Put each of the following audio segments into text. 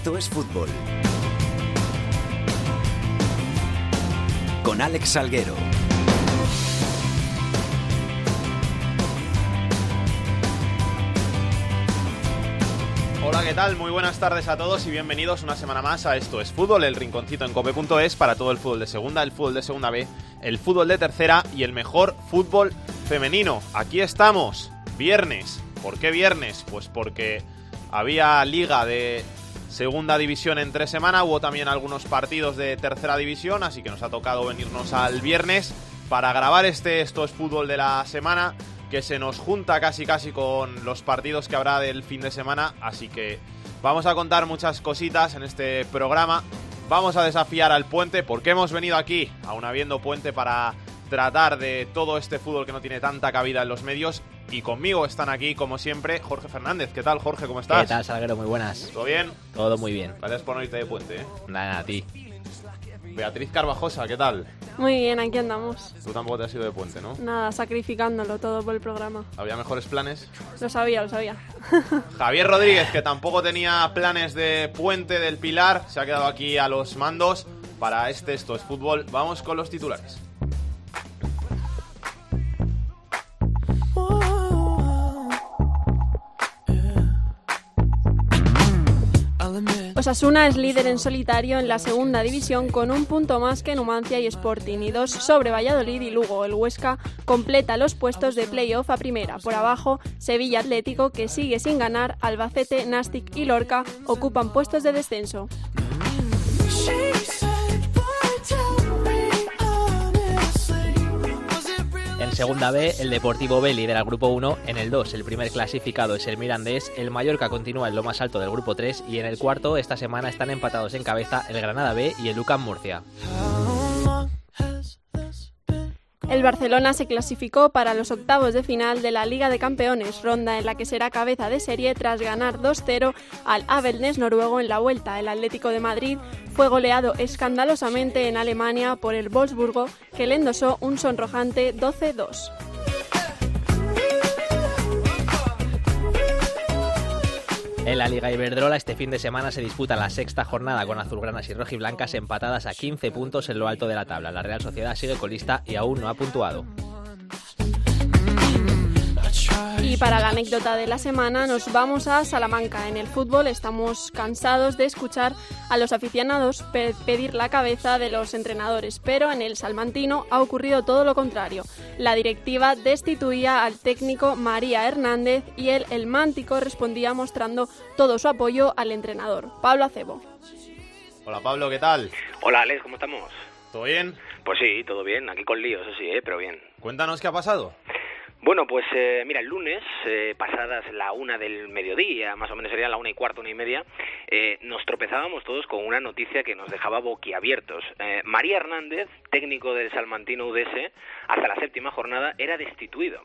Esto es fútbol. Con Alex Salguero. Hola, ¿qué tal? Muy buenas tardes a todos y bienvenidos una semana más a Esto es Fútbol, el rinconcito en cope.es para todo el fútbol de segunda, el fútbol de segunda B, el fútbol de tercera y el mejor fútbol femenino. Aquí estamos, viernes. ¿Por qué viernes? Pues porque había liga de segunda división entre semana, hubo también algunos partidos de tercera división, así que nos ha tocado venirnos al viernes para grabar este Esto es Fútbol de la semana que se nos junta casi casi con los partidos que habrá del fin de semana, así que vamos a contar muchas cositas en este programa. Vamos a desafiar al puente, porque hemos venido aquí, aún habiendo puente, para tratar de todo este fútbol que no tiene tanta cabida en los medios. Y conmigo están aquí, como siempre, Jorge Fernández. ¿Qué tal, Jorge? ¿Cómo estás? ¿Qué tal, Salguero? Muy buenas. ¿Todo bien? Todo muy bien. Gracias por no irte de puente, ¿eh? Nada, nada, a ti. Beatriz Carvajosa, ¿qué tal? Muy bien, aquí andamos. Tú tampoco te has ido de puente, ¿no? Nada, sacrificándolo todo por el programa. ¿Había mejores planes? Lo sabía, lo sabía. Javier Rodríguez, que tampoco tenía planes de puente del Pilar, se ha quedado aquí a los mandos para este Esto es Fútbol. Vamos con los titulares. Osasuna es líder en solitario en la segunda división con un punto más que Numancia y Sporting y dos sobre Valladolid y Lugo. El Huesca completa los puestos de playoff a primera. Por abajo, Sevilla Atlético, que sigue sin ganar, Albacete, Nastic y Lorca ocupan puestos de descenso. Segunda B, el Deportivo B lidera el grupo 1. En el 2, el primer clasificado es el Mirandés. El Mallorca continúa en lo más alto del grupo 3. Y en el cuarto, esta semana están empatados en cabeza el Granada B y el Lucan Murcia. El Barcelona se clasificó para los octavos de final de la Liga de Campeones, ronda en la que será cabeza de serie tras ganar 2-0 al Abelnes noruego en la vuelta. El Atlético de Madrid fue goleado escandalosamente en Alemania por el Wolfsburgo, que le endosó un sonrojante 12-2. En la Liga Iberdrola este fin de semana se disputa la sexta jornada con azulgranas y rojiblancas empatadas a 15 puntos en lo alto de la tabla. La Real Sociedad sigue colista y aún no ha puntuado. Y para la anécdota de la semana nos vamos a Salamanca. En el fútbol estamos cansados de escuchar a los aficionados pe pedir la cabeza de los entrenadores, pero en el Salmantino ha ocurrido todo lo contrario. La directiva destituía al técnico María Hernández y él, el mántico, respondía mostrando todo su apoyo al entrenador, Pablo Acebo. Hola Pablo, ¿qué tal? Hola Alex, ¿cómo estamos? ¿Todo bien? Pues sí, todo bien, aquí con líos, eso sí, ¿eh? pero bien. Cuéntanos qué ha pasado. Bueno, pues eh, mira, el lunes, eh, pasadas la una del mediodía, más o menos sería la una y cuarto, una y media, eh, nos tropezábamos todos con una noticia que nos dejaba boquiabiertos. Eh, María Hernández, técnico del Salmantino UDS, hasta la séptima jornada era destituido.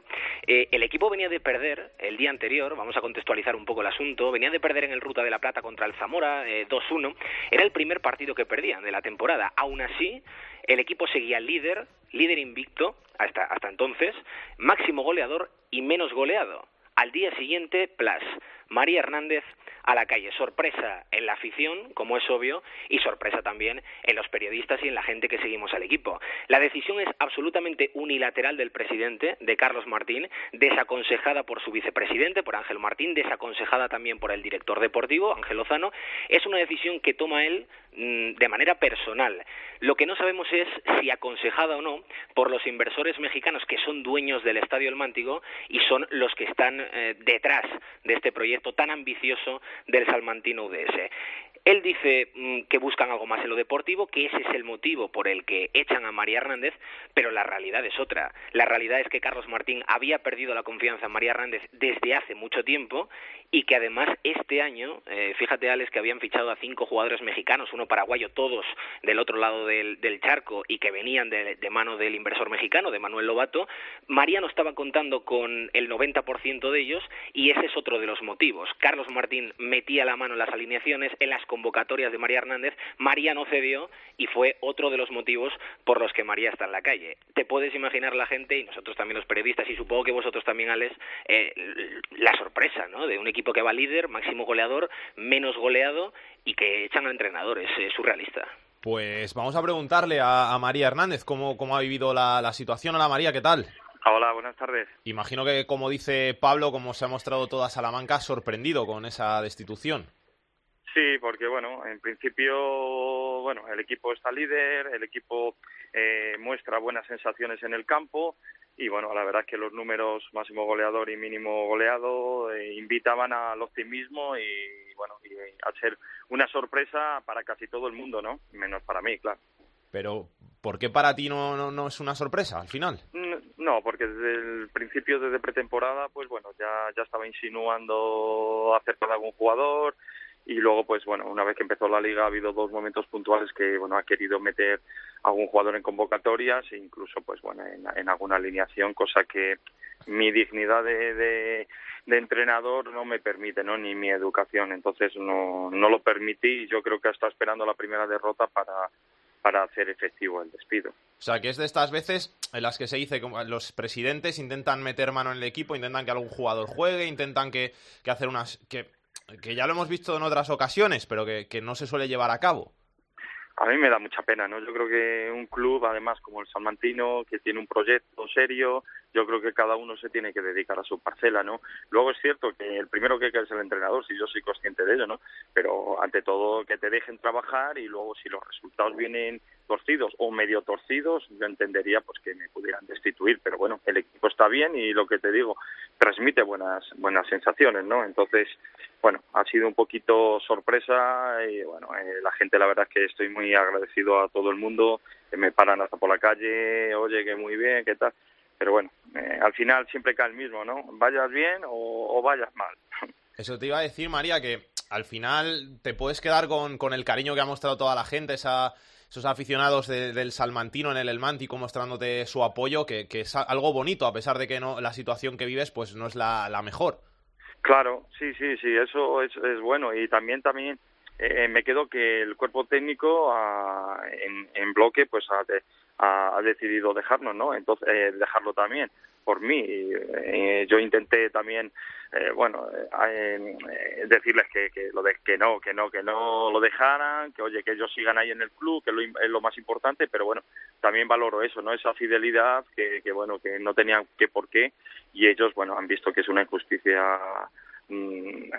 Eh, el equipo venía de perder el día anterior, vamos a contextualizar un poco el asunto, venía de perder en el Ruta de la Plata contra el Zamora eh, 2-1, era el primer partido que perdían de la temporada. Aún así, el equipo seguía líder, líder invicto hasta, hasta entonces, máximo goleador y menos goleado. Al día siguiente, Plus, María Hernández a la calle. Sorpresa en la afición, como es obvio, y sorpresa también en los periodistas y en la gente que seguimos al equipo. La decisión es absolutamente unilateral del presidente, de Carlos Martín, desaconsejada por su vicepresidente, por Ángel Martín, desaconsejada también por el director deportivo, Ángel Lozano. Es una decisión que toma él de manera personal. Lo que no sabemos es si aconsejada o no por los inversores mexicanos que son dueños del Estadio El Mántigo y son los que están eh, detrás de este proyecto tan ambicioso del Salmantino UDS. Él dice mmm, que buscan algo más en lo deportivo, que ese es el motivo por el que echan a María Hernández, pero la realidad es otra. La realidad es que Carlos Martín había perdido la confianza en María Hernández desde hace mucho tiempo y que además este año, eh, fíjate Alex, que habían fichado a cinco jugadores mexicanos, uno paraguayo, todos del otro lado del, del charco y que venían de, de, mano del inversor mexicano, de Manuel Lobato, María no estaba contando con el 90% de ellos y ese es otro de los motivos. Carlos Martín metía la mano en las alineaciones, en las convocatorias de María Hernández, María no cedió y fue otro de los motivos por los que María está en la calle. Te puedes imaginar la gente, y nosotros también los periodistas, y supongo que vosotros también, Alex, eh, la sorpresa, ¿no? De un equipo que va líder, máximo goleador, menos goleado y que echan al entrenador. Es surrealista. Pues vamos a preguntarle a, María Hernández cómo, cómo ha vivido la, la situación. Hola María, ¿qué tal? Hola, buenas tardes. Imagino que, como dice Pablo, como se ha mostrado toda Salamanca, sorprendido con esa destitución. Sí, porque bueno, en principio, bueno, el equipo está líder, el equipo eh, muestra buenas sensaciones en el campo y bueno, la verdad es que los números máximo goleador y mínimo goleado eh, invitaban al optimismo y bueno, y a ser una sorpresa para casi todo el mundo, ¿no? Menos para mí, claro. Pero, ¿por qué para ti no, no, es una sorpresa al final? No, porque desde el principio, desde pretemporada, pues bueno, ya, ya estaba insinuando acerca de algún jugador y luego, pues bueno, una vez que empezó la liga ha habido dos momentos puntuales que, bueno, ha querido meter algún jugador en convocatorias e incluso, pues bueno, en, alguna alineación, cosa que mi dignidad de, de, entrenador no me permite, ¿no? Ni mi educación. Entonces no, no lo permití y yo creo que está esperando la primera derrota para para hacer efectivo el despido. O sea, que es de estas veces en las que se dice que los presidentes intentan meter mano en el equipo, intentan que algún jugador juegue, intentan que, que hacer unas... Que, que ya lo hemos visto en otras ocasiones, pero que, que no se suele llevar a cabo a mí me da mucha pena, ¿no? Yo creo que un club, además como el Salmantino, que tiene un proyecto serio, yo creo que cada uno se tiene que dedicar a su parcela, ¿no? Luego es cierto que el primero que que es el entrenador, si yo soy consciente de ello, ¿no? Pero ante todo que te dejen trabajar y luego si los resultados vienen torcidos o medio torcidos, yo entendería pues que me pudieran destituir, pero bueno, el equipo está bien y lo que te digo, transmite buenas buenas sensaciones, ¿no? Entonces, bueno, ha sido un poquito sorpresa y bueno, eh, la gente la verdad es que estoy muy agradecido a todo el mundo, que me paran hasta por la calle, oye, que muy bien, qué tal, pero bueno, eh, al final siempre cae el mismo, ¿no? Vayas bien o, vayas mal. Eso te iba a decir, María, que al final te puedes quedar con, con el cariño que ha mostrado toda la gente, esa esos aficionados del Salmantino en el Elmántico mostrándote su apoyo, que, que, es algo bonito, a pesar de que no la situación que vives pues no es la, la mejor. Claro, sí, sí, sí, eso es, es bueno. Y también, también eh, me quedo que el cuerpo técnico ah, en, en, bloque pues ha, decidido dejarnos, ¿no? Entonces, eh, dejarlo también por mí. Eh, yo intenté también, eh, bueno, eh, decirles que, que, lo de, que no, que no, que no lo dejaran, que oye, que ellos sigan ahí en el club, que es lo más importante, pero bueno, también valoro eso, ¿no? Esa fidelidad que, que bueno, que no tenían que por qué y ellos, bueno, han visto que es una injusticia mm,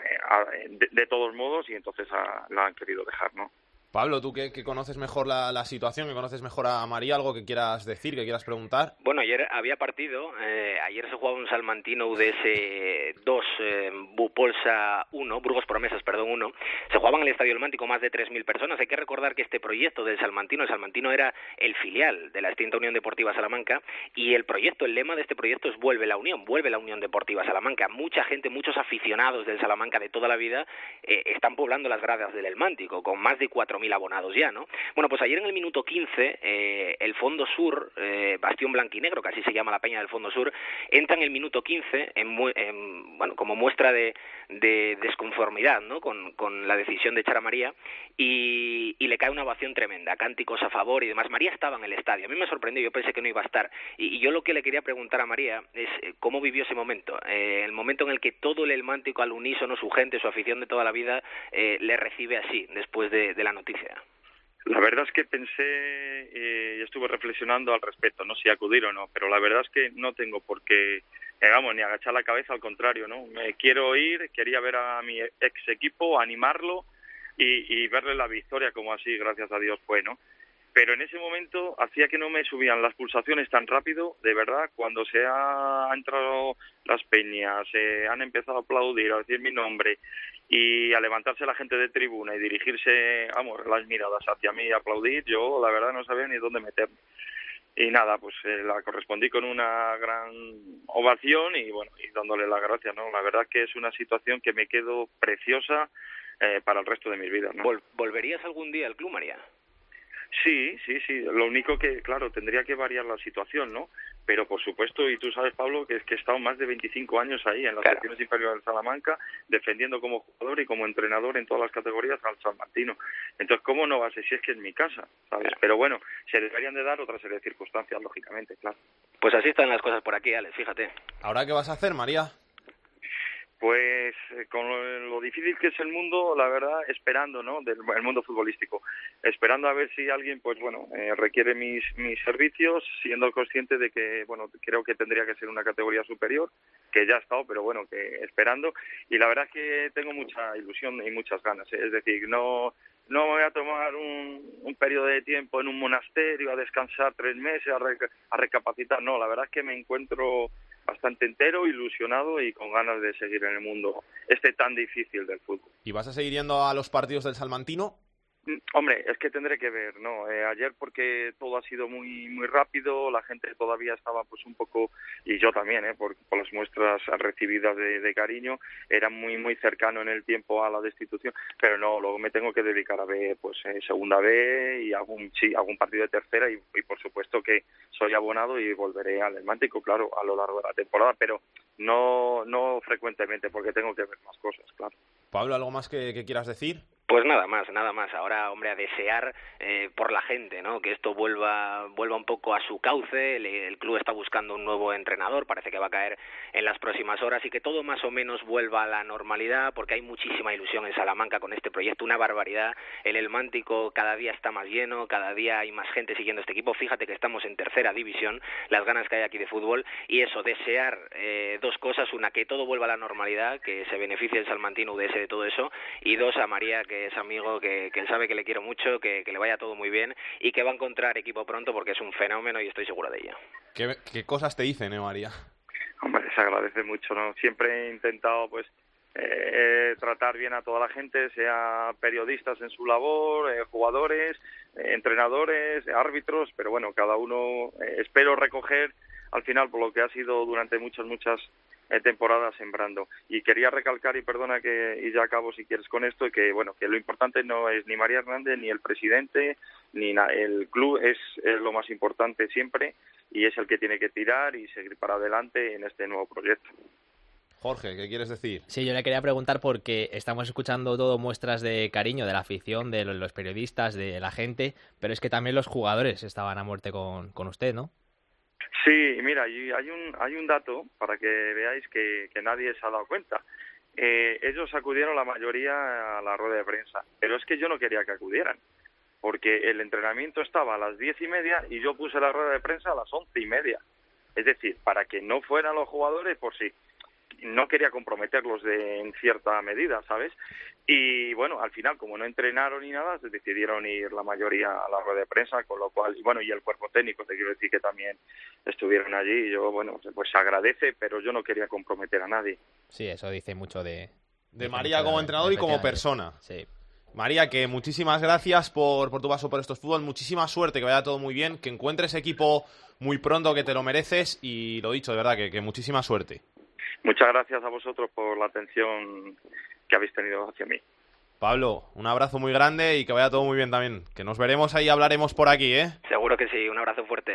de, de, todos modos y entonces la han querido dejar, ¿no? Pablo, tú que, conoces mejor la, situación, que conoces mejor a María, algo que quieras decir, que quieras preguntar. Bueno, ayer había partido, eh, ayer se jugaba un Salmantino UDS 2, eh, Bupolsa 1, Burgos Promesas, perdón, 1. Se jugaba en el Estadio El Mántico más de 3.000 personas. Hay que recordar que este proyecto del Salmantino, el Salmantino era el filial de la extinta Unión Deportiva Salamanca y el proyecto, el lema de este proyecto es Vuelve la Unión, vuelve la Unión Deportiva Salamanca. Mucha gente, muchos aficionados del Salamanca de toda la vida eh, están poblando las gradas del El Mántico con más de 4.000 abonados ya, ¿no? Bueno, pues ayer en el minuto 15, eh, el Fondo Sur, eh, Bastión Blanquinegro, que así se llama la peña del Fondo Sur, entra en el minuto 15 en, bueno, como muestra de, de desconformidad, ¿no? Con, con, la decisión de echar a María y, y, le cae una ovación tremenda, cánticos a favor y demás. María estaba en el estadio, a mí me sorprendió, yo pensé que no iba a estar. Y, yo lo que le quería preguntar a María es eh, cómo vivió ese momento, eh, el momento en el que todo el elmántico al unísono, su gente, su afición de toda la vida, eh, le recibe así, después de, de la noticia. La verdad es que pensé eh, y estuve reflexionando al respecto, no si acudir o no, pero la verdad es que no tengo por qué, digamos, ni agachar la cabeza, al contrario, ¿no? Me quiero ir, quería ver a mi ex equipo, animarlo y, y verle la victoria como así, gracias a Dios, fue, ¿no? Pero en ese momento hacía que no me subían las pulsaciones tan rápido, de verdad, cuando se ha, entrado las peñas, se han empezado a aplaudir, a decir mi nombre y a levantarse la gente de tribuna y dirigirse, vamos, las miradas hacia mí y aplaudir, yo la verdad no sabía ni dónde meterme. Y nada, pues eh, la correspondí con una gran ovación y bueno, y dándole las gracias, ¿no? La verdad que es una situación que me quedo preciosa eh, para el resto de mis vidas. ¿Volverías algún día al club, María? Sí, sí, sí. Lo único que, claro, tendría que variar la situación, ¿no? pero por supuesto, y tú sabes, Pablo, que es que he estado más de 25 años ahí en las secciones inferiores del Salamanca, defendiendo como jugador y como entrenador en todas las categorías al San Martino. Entonces, ¿cómo no va a ser si es que es mi casa? ¿sabes? Pero bueno, se deberían de dar otra serie de circunstancias, lógicamente, claro. Pues así están las cosas por aquí, Alex, fíjate. ¿Ahora qué vas a hacer, María? Pues eh, con lo, difícil que es el mundo, la verdad, esperando, ¿no? Del el mundo futbolístico, esperando a ver si alguien, pues bueno, eh, requiere mis mis servicios, siendo consciente de que, bueno, creo que tendría que ser una categoría superior, que ya ha estado, pero bueno, que esperando. Y la verdad es que tengo mucha ilusión y muchas ganas. ¿eh? Es decir, no no me voy a tomar un, un periodo de tiempo en un monasterio a descansar tres meses, a, a recapacitar. No, la verdad es que me encuentro bastante entero, ilusionado y con ganas de seguir en el mundo este tan difícil del fútbol. ¿Y vas a seguir yendo a los partidos del Salmantino? Mm, hombre, es que tendré que ver, ¿no? Eh, ayer porque todo ha sido muy muy rápido, la gente todavía estaba pues un poco, y yo también, ¿eh? Por, las muestras recibidas de, cariño, era muy muy cercano en el tiempo a la destitución, pero no, luego me tengo que dedicar a ver pues eh, segunda B y algún, sí, algún partido de tercera y, por supuesto que soy abonado y volveré al Hermántico, claro, a lo largo de la temporada, pero no, no frecuentemente porque tengo que ver más cosas, claro. Pablo, ¿algo más que quieras decir? Pues nada más, nada más. Ahora, hombre, a desear eh, por la gente, ¿no? Que esto vuelva, vuelva un poco a su cauce. El, club está buscando un nuevo entrenador, parece que va a caer en las próximas horas y que todo más o menos vuelva a la normalidad, porque hay muchísima ilusión en Salamanca con este proyecto, una barbaridad. El El Mántico cada día está más lleno, cada día hay más gente siguiendo este equipo. Fíjate que estamos en tercera división, las ganas que hay aquí de fútbol y eso, desear eh, dos cosas: una, que todo vuelva a la normalidad, que se beneficie el Salmantino UDS de todo eso, y dos, a María que es amigo, que, que él sabe que le quiero mucho, que, le vaya todo muy bien y que va a encontrar equipo pronto porque es un fenómeno y estoy seguro de ello. ¿Qué, cosas te dicen, eh, María? Hombre, se agradece mucho, ¿no? Siempre he intentado, pues, eh, tratar bien a toda la gente, sea periodistas en su labor, eh, jugadores, eh, entrenadores, árbitros, pero bueno, cada uno espero recoger al final por lo que ha sido durante muchas, muchas temporada sembrando. Y quería recalcar, y perdona que, y ya acabo si quieres con esto, que bueno, que lo importante no es ni María Hernández, ni el presidente, ni el club, es, lo más importante siempre, y es el que tiene que tirar y seguir para adelante en este nuevo proyecto. Jorge, ¿qué quieres decir? Sí, yo le quería preguntar porque estamos escuchando todo muestras de cariño de la afición, de los periodistas, de la gente, pero es que también los jugadores estaban a muerte con, con usted, ¿no? Sí, mira, hay un, hay un dato para que veáis que, nadie se ha dado cuenta. Eh, ellos acudieron la mayoría a la rueda de prensa, pero es que yo no quería que acudieran, porque el entrenamiento estaba a las diez y media y yo puse la rueda de prensa a las once y media. Es decir, para que no fueran los jugadores por sí no quería comprometerlos de, en cierta medida, ¿sabes? Y bueno, al final, como no entrenaron ni nada, se decidieron ir la mayoría a la rueda de prensa, con lo cual, y bueno, y el cuerpo técnico, te quiero decir que también estuvieron allí, y yo, bueno, pues se agradece, pero yo no quería comprometer a nadie. Sí, eso dice mucho de... De María como entrenador y como persona. Sí. María, que muchísimas gracias por, por tu paso por estos fútbol, muchísima suerte, que vaya todo muy bien, que encuentres equipo muy pronto, que te lo mereces, y lo dicho, de verdad, que, que muchísima suerte. Muchas gracias a vosotros por la atención que habéis tenido hacia mí. Pablo, un abrazo muy grande y que vaya todo muy bien también. Que nos veremos ahí y hablaremos por aquí, ¿eh? Seguro que sí, un abrazo fuerte.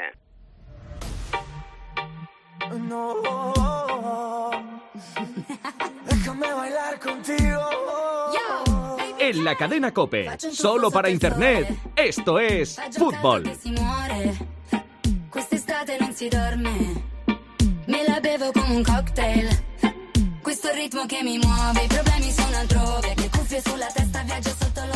déjame bailar contigo. En la cadena Cope, solo para internet, esto es fútbol. Me la bevo como un cocktail.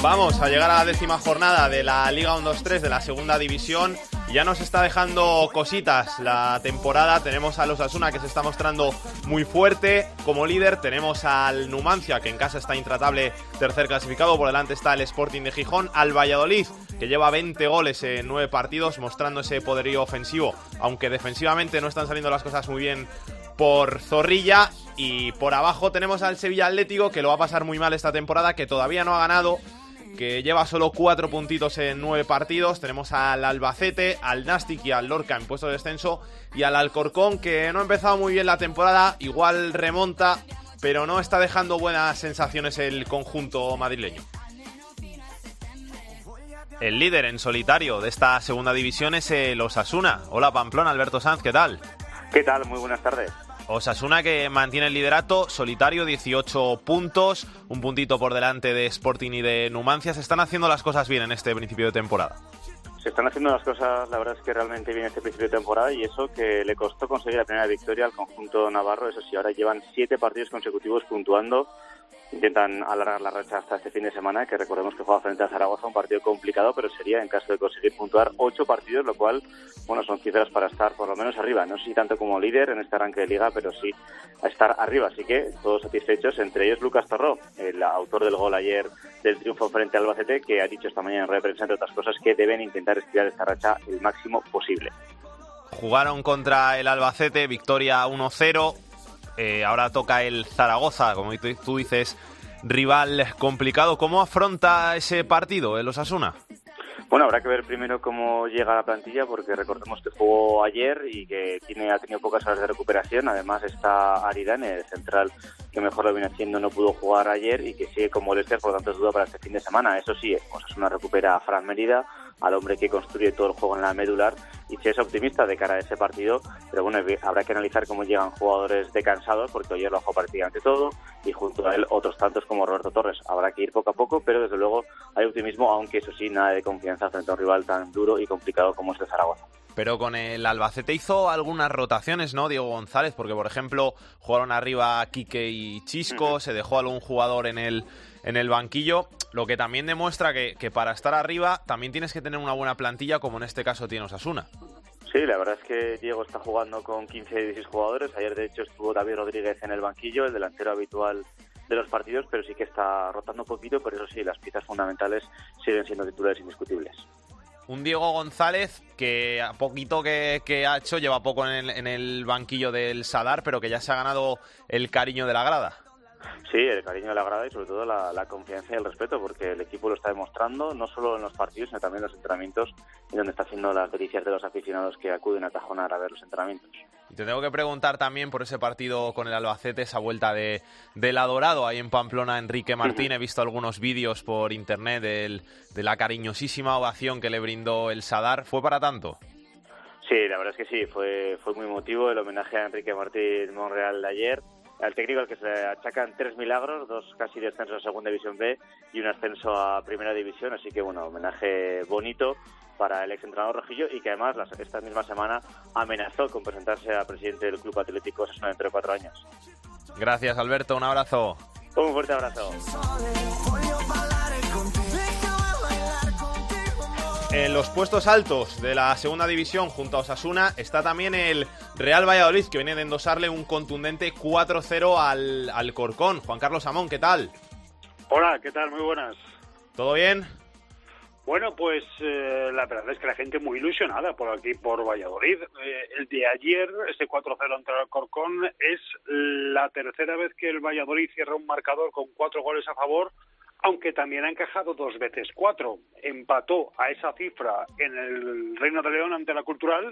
Vamos a llegar a la décima jornada de la Liga 1-2-3 de la segunda división. Ya nos está dejando cositas la temporada. Tenemos a los Asuna que se está mostrando muy fuerte como líder. Tenemos al Numancia que en casa está intratable, tercer clasificado. Por delante está el Sporting de Gijón. Al Valladolid que lleva 20 goles en 9 partidos, mostrando ese poderío ofensivo. Aunque defensivamente no están saliendo las cosas muy bien por Zorrilla. Y por abajo tenemos al Sevilla Atlético que lo va a pasar muy mal esta temporada, que todavía no ha ganado que lleva solo cuatro puntitos en nueve partidos. Tenemos al Albacete, al Nastic y al Lorca en puesto de descenso. Y al Alcorcón, que no ha empezado muy bien la temporada, igual remonta, pero no está dejando buenas sensaciones el conjunto madrileño. El líder en solitario de esta segunda división es el Osasuna. Hola Pamplona, Alberto Sanz, ¿qué tal? ¿Qué tal? Muy buenas tardes. Osasuna que mantiene el liderato, solitario, 18 puntos, un puntito por delante de Sporting y de Numancia. Se están haciendo las cosas bien en este principio de temporada. Se están haciendo las cosas, la verdad es que realmente bien este principio de temporada y eso que le costó conseguir la primera victoria al conjunto navarro. Eso sí, ahora llevan siete partidos consecutivos puntuando intentan alargar la racha hasta este fin de semana, que recordemos que juega frente a Zaragoza, un partido complicado, pero sería en caso de conseguir puntuar ocho partidos, lo cual, bueno, son cifras para estar por lo menos arriba. No sé tanto como líder en este arranque de liga, pero sí a estar arriba. Así que todos satisfechos, entre ellos Lucas Torró, el autor del gol ayer del triunfo frente al Albacete, que ha dicho esta mañana en red prensa, entre otras cosas, que deben intentar estirar esta racha el máximo posible. Jugaron contra el Albacete, victoria 1-0, eh, ahora toca el Zaragoza, como tú dices, rival complicado. ¿Cómo afronta ese partido el Osasuna? Bueno, habrá que ver primero cómo llega la plantilla, porque recordemos que jugó ayer y que tiene, ha tenido pocas horas de recuperación. Además está Aridane, el central que mejor lo viene haciendo, no pudo jugar ayer y que sigue con molestias, por lo tanto es duda para este fin de semana. Eso sí, Osasuna recupera a Fran Merida, al hombre que construye todo el juego en la medular y si es optimista de cara a ese partido, pero bueno, habrá que analizar cómo llegan jugadores decansados porque ayer lo jugó prácticamente todo y junto a él otros tantos como Roberto Torres. Habrá que ir poco a poco, pero desde luego hay optimismo, aunque eso sí, nada de confianza frente a un rival tan duro y complicado como es el Zaragoza. Pero con el Albacete hizo algunas rotaciones, ¿no, Diego González? Porque, por ejemplo, jugaron arriba Quique y Chisco, se dejó algún jugador en el, en el banquillo, lo que también demuestra que, que, para estar arriba también tienes que tener una buena plantilla, como en este caso tiene Osasuna. Sí, la verdad es que Diego está jugando con 15 y 16 jugadores. Ayer, de hecho, estuvo David Rodríguez en el banquillo, el delantero habitual de los partidos, pero sí que está rotando un poquito, pero eso sí, las piezas fundamentales siguen siendo titulares indiscutibles un Diego González que a poquito que, ha hecho, lleva poco en el, en el, banquillo del Sadar, pero que ya se ha ganado el cariño de la grada. Sí, el cariño de la grada y sobre todo la, confianza y el respeto, porque el equipo lo está demostrando no solo en los partidos, sino también en los entrenamientos, y donde está haciendo las delicias de los aficionados que acuden a Tajonar a ver los entrenamientos. Y te tengo que preguntar también por ese partido con el Albacete, esa vuelta de, del adorado ahí en Pamplona, Enrique Martín. He visto algunos vídeos por internet de la cariñosísima ovación que le brindó el Sadar. ¿Fue para tanto? Sí, la verdad es que sí, fue, fue muy emotivo el homenaje a Enrique Martín Monreal de ayer al técnico al que se achacan tres milagros, dos casi descensos a Segunda División B y un ascenso a Primera División, así que bueno, homenaje bonito para el exentrenador rojillo y que además esta misma semana amenazó con presentarse a presidente del Club Atlético Osasuna dentro de cuatro años. Gracias Alberto, un abrazo. Un fuerte abrazo. En los puestos altos de la segunda división junto a Osasuna está también el Real Valladolid que viene de endosarle un contundente 4-0 al, al Corcón. Juan Carlos Amón, ¿qué tal? Hola, ¿qué tal? Muy buenas. ¿Todo bien? Bueno, pues eh, la verdad es que la gente muy ilusionada por aquí, por Valladolid. Eh, el de ayer, ese 4-0 ante el Corcón, es la tercera vez que el Valladolid cierra un marcador con cuatro goles a favor aunque también ha encajado dos veces cuatro. Empató a esa cifra en el Reino de León ante la Cultural,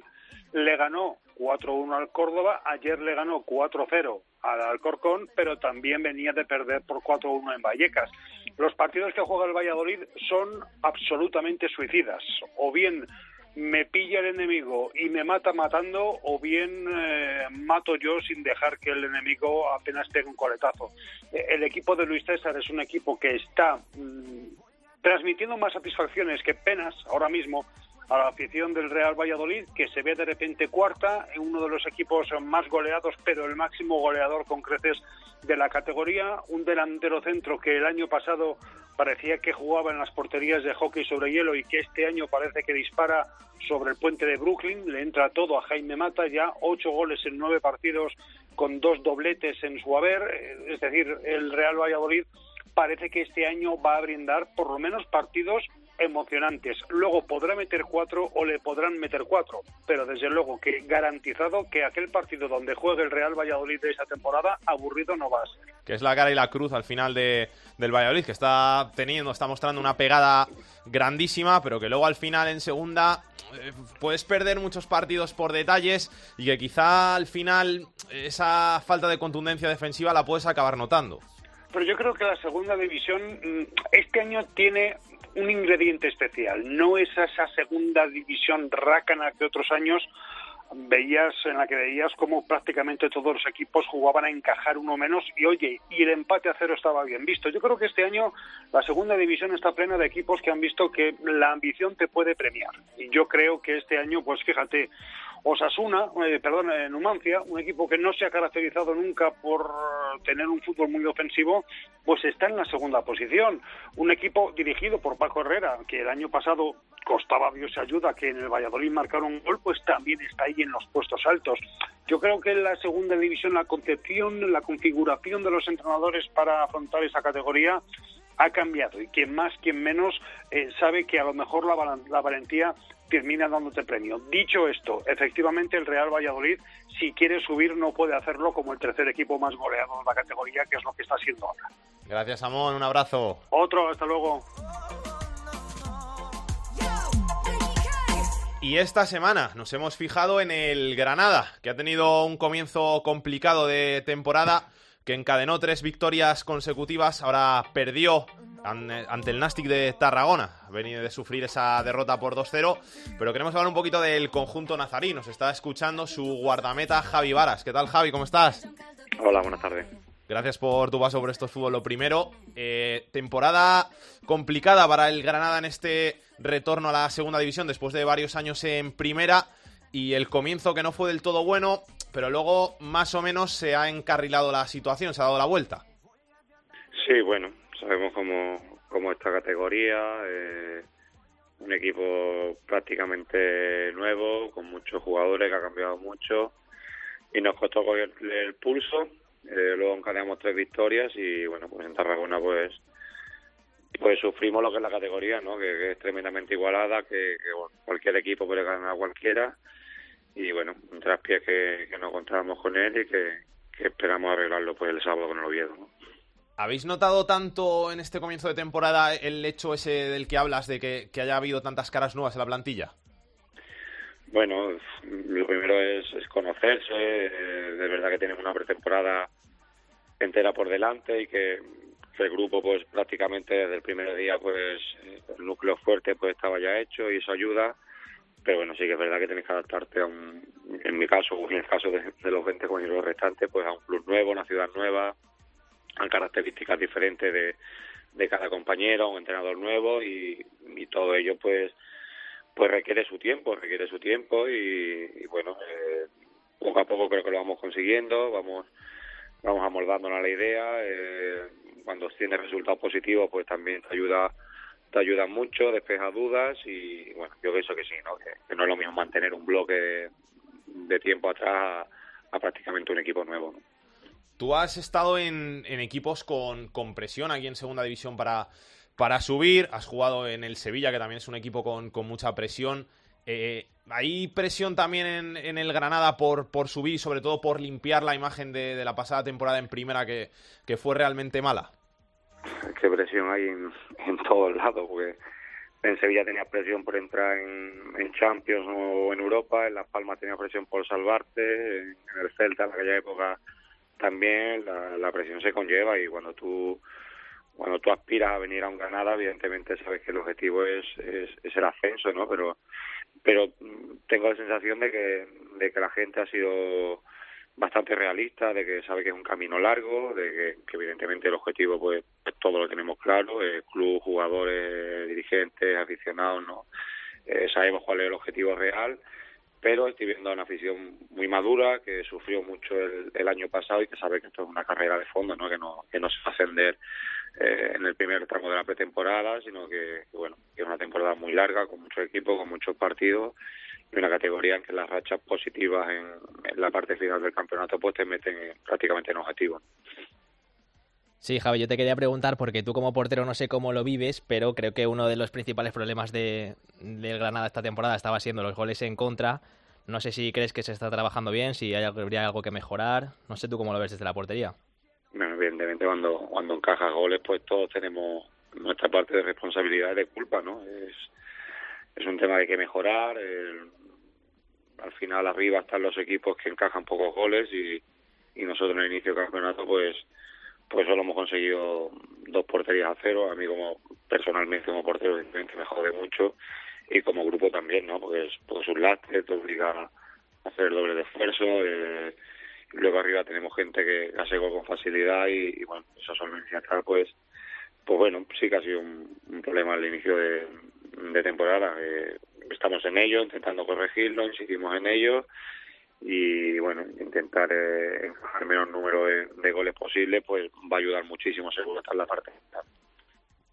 le ganó 4-1 al Córdoba, ayer le ganó 4-0 al Alcorcón, pero también venía de perder por 4-1 en Vallecas. Los partidos que juega el Valladolid son absolutamente suicidas, o bien me pilla el enemigo y me mata matando o bien eh, mato yo sin dejar que el enemigo apenas tenga un coletazo. Eh, el equipo de Luis César es un equipo que está mm, transmitiendo más satisfacciones que penas ahora mismo a la afición del Real Valladolid, que se ve de repente cuarta, en uno de los equipos más goleados, pero el máximo goleador con creces de la categoría, un delantero centro que el año pasado parecía que jugaba en las porterías de hockey sobre hielo y que este año parece que dispara sobre el puente de Brooklyn, le entra todo a Jaime Mata, ya ocho goles en nueve partidos con dos dobletes en su haber, es decir, el Real Valladolid parece que este año va a brindar por lo menos partidos emocionantes. Luego podrá meter cuatro o le podrán meter cuatro, pero desde luego que garantizado que aquel partido donde juegue el Real Valladolid de esa temporada aburrido no va a ser. Que es la cara y la cruz al final de, del Valladolid, que está teniendo, está mostrando una pegada grandísima, pero que luego al final en segunda eh, puedes perder muchos partidos por detalles y que quizá al final esa falta de contundencia defensiva la puedes acabar notando. Pero yo creo que la segunda división mm, este año tiene un ingrediente especial. No es esa segunda división rácana que otros años veías en la que veías como prácticamente todos los equipos jugaban a encajar uno menos y oye, y el empate a cero estaba bien visto. Yo creo que este año la segunda división está plena de equipos que han visto que la ambición te puede premiar. Y yo creo que este año, pues fíjate, Osasuna, eh, perdón, eh, Numancia, un equipo que no se ha caracterizado nunca por tener un fútbol muy ofensivo, pues está en la segunda posición. Un equipo dirigido por Paco Herrera, que el año pasado costaba Dios ayuda que en el Valladolid marcara un gol, pues también está ahí en los puestos altos. Yo creo que en la segunda división la concepción, la configuración de los entrenadores para afrontar esa categoría ha cambiado y quien más, quien menos eh, sabe que a lo mejor la, la valentía termina dándote premio. Dicho esto, efectivamente el Real Valladolid, si quiere subir, no puede hacerlo como el tercer equipo más goleado de la categoría, que es lo que está haciendo ahora. Gracias, Amón. Un abrazo. Otro, hasta luego. Y esta semana nos hemos fijado en el Granada, que ha tenido un comienzo complicado de temporada, que encadenó tres victorias consecutivas, ahora perdió ante el Nastic de Tarragona. Ha venido de sufrir esa derrota por 2-0, pero queremos hablar un poquito del conjunto nazarí. Nos está escuchando su guardameta Javi Varas. ¿Qué tal, Javi? ¿Cómo estás? Hola, buenas tardes. Gracias por tu paso por estos fútbol. Lo primero, eh, temporada complicada para el Granada en este retorno a la segunda división después de varios años en primera y el comienzo que no fue del todo bueno, pero luego más o menos se ha encarrilado la situación, se ha dado la vuelta. Sí, bueno, sabemos cómo, cómo esta categoría, eh, un equipo prácticamente nuevo, con muchos jugadores que ha cambiado mucho y nos costó coger el pulso. Eh, luego encadenamos tres victorias y bueno, pues en Tarragona pues pues sufrimos lo que es la categoría, ¿no? Que, es tremendamente igualada, que, cualquier equipo puede ganar a cualquiera y bueno, un traspié que, que nos con él y que, que esperamos arreglarlo pues el sábado con el Oviedo, ¿no? ¿Habéis notado tanto en este comienzo de temporada el hecho ese del que hablas de que, haya habido tantas caras nuevas en la plantilla? Bueno, lo primero es, conocerse, eh, de verdad que tenemos una pretemporada entera por delante y que, el grupo pues prácticamente desde el primer día pues el núcleo fuerte pues estaba ya hecho y eso ayuda pero bueno sí que es verdad que tienes que adaptarte a un en mi caso en el caso de, los 20 los restantes pues a un club nuevo una ciudad nueva a características diferentes de, de cada compañero, un entrenador nuevo y, y todo ello pues pues requiere su tiempo, requiere su tiempo y, bueno, eh, poco a poco creo que lo vamos consiguiendo, vamos vamos amoldándonos a la idea, eh, cuando tienes resultados positivos pues también te ayuda te ayuda mucho, despeja dudas y bueno, yo pienso que sí, ¿no? Que, no es lo mismo mantener un bloque de, tiempo atrás a, prácticamente un equipo nuevo. ¿no? Tú has estado en, equipos con, presión aquí en Segunda División para, subir, has jugado en el Sevilla, que también es un equipo con, mucha presión. Eh, ¿Hay presión también en, el Granada por, por subir sobre todo por limpiar la imagen de, la pasada temporada en primera que, fue realmente mala? ¿Qué presión hay en, en todos lados? Porque en Sevilla tenía presión por entrar en, Champions o en Europa, en Las Palmas tenía presión por salvarte, en el Celta en aquella época también la, presión se conlleva y cuando tú cuando tú aspiras a venir a un Granada, evidentemente sabes que el objetivo es, es, el ascenso, ¿no? Pero pero tengo la sensación de que, de que la gente ha sido bastante realista, de que sabe que es un camino largo, de que, evidentemente el objetivo pues, pues, todo lo tenemos claro, el club, jugadores, dirigentes, aficionados, ¿no? Eh, sabemos cuál es el objetivo real pero estoy viendo una afición muy madura que sufrió mucho el, año pasado y que sabe que esto es una carrera de fondo, ¿no? que no que no se va a ascender eh, en el primer tramo de la pretemporada, sino que, bueno, que es una temporada muy larga, con muchos equipos, con muchos partidos y una categoría en que las rachas positivas en, la parte final del campeonato pues te meten prácticamente en objetivo. Sí, Javi, yo te quería preguntar, porque tú como portero no sé cómo lo vives, pero creo que uno de los principales problemas de, del Granada esta temporada estaba siendo los goles en contra. No sé si crees que se está trabajando bien, si hay, habría algo que mejorar. No sé tú cómo lo ves desde la portería. Bueno, evidentemente cuando, cuando encajas goles, pues todos tenemos nuestra parte de responsabilidad y de culpa, ¿no? Es, es un tema que hay que mejorar. al final arriba están los equipos que encajan pocos goles y, y nosotros en el inicio del campeonato, pues pues solo hemos conseguido dos porterías a cero. A mí como personalmente como portero evidentemente me jode mucho y como grupo también, ¿no? Porque es, pues un lastre, te obliga a hacer el doble de esfuerzo. Eh, y luego arriba tenemos gente que hace gol con facilidad y, bueno, esa solvencia pues, pues bueno, sí que ha sido un, problema al inicio de, temporada. Eh, estamos en ello, intentando corregirlo, insistimos en ello y bueno, intentar eh, el menor número de, goles posible, pues va a ayudar muchísimo seguro estar en la parte.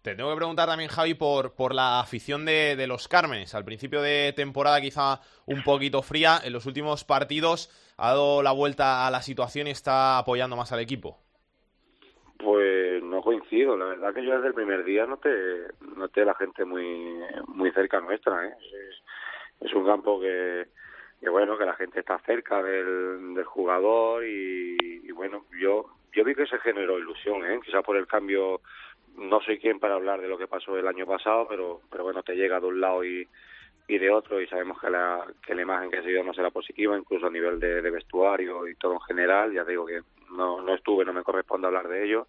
Te tengo que preguntar también, Javi, por, por la afición de, de los Carmenes. Al principio de temporada quizá un poquito fría, en los últimos partidos ha dado la vuelta a la situación y está apoyando más al equipo. Pues no coincido, la verdad que yo desde el primer día no noté la gente muy muy cerca nuestra. ¿eh? Es, un campo que, que, bueno, que la gente está cerca del, jugador y, bueno, yo yo vi que se generó ilusión, ¿eh? quizás por el cambio no soy quien para hablar de lo que pasó el año pasado, pero, pero bueno, te llega de un lado y, y de otro y sabemos que la, que la imagen que ha sido no será positiva, incluso a nivel de, vestuario y todo en general. Ya digo que no, no estuve, no me corresponde hablar de ello.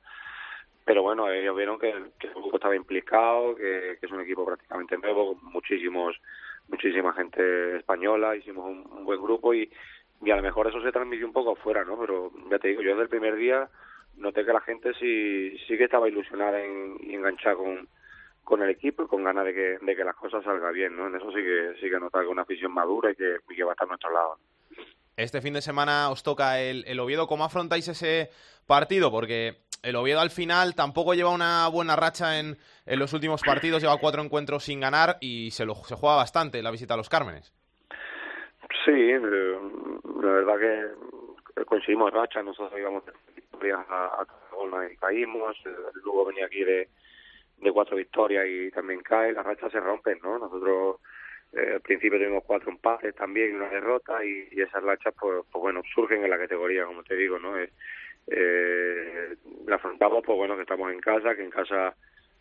Pero bueno, ellos vieron que, que el grupo estaba implicado, que, es un equipo prácticamente nuevo, muchísimos muchísima gente española, hicimos un, buen grupo y, y a lo mejor eso se transmitió un poco afuera, ¿no? Pero ya te digo, yo desde el primer día noté que la gente sí, sí que estaba ilusionada en, y enganchada con, con el equipo y con ganas de que, de que las cosas salgan bien, ¿no? En eso sí que sí que nota que una afición madura y que, y que va a estar a nuestro lado. Este fin de semana os toca el, el Oviedo. ¿Cómo afrontáis ese partido? Porque el Oviedo al final tampoco lleva una buena racha en, en los últimos partidos, lleva cuatro encuentros sin ganar y se, lo, se juega bastante la visita a los Cármenes. Sí, eh, la verdad que coincidimos racha, nosotros íbamos a, a y caímos, luego venía aquí de, de cuatro victorias y también cae, las rachas se rompen, ¿no? Nosotros eh, al principio tuvimos cuatro empates también y una derrota y, esas rachas pues, pues, bueno surgen en la categoría como te digo no eh, la afrontamos pues bueno que estamos en casa que en casa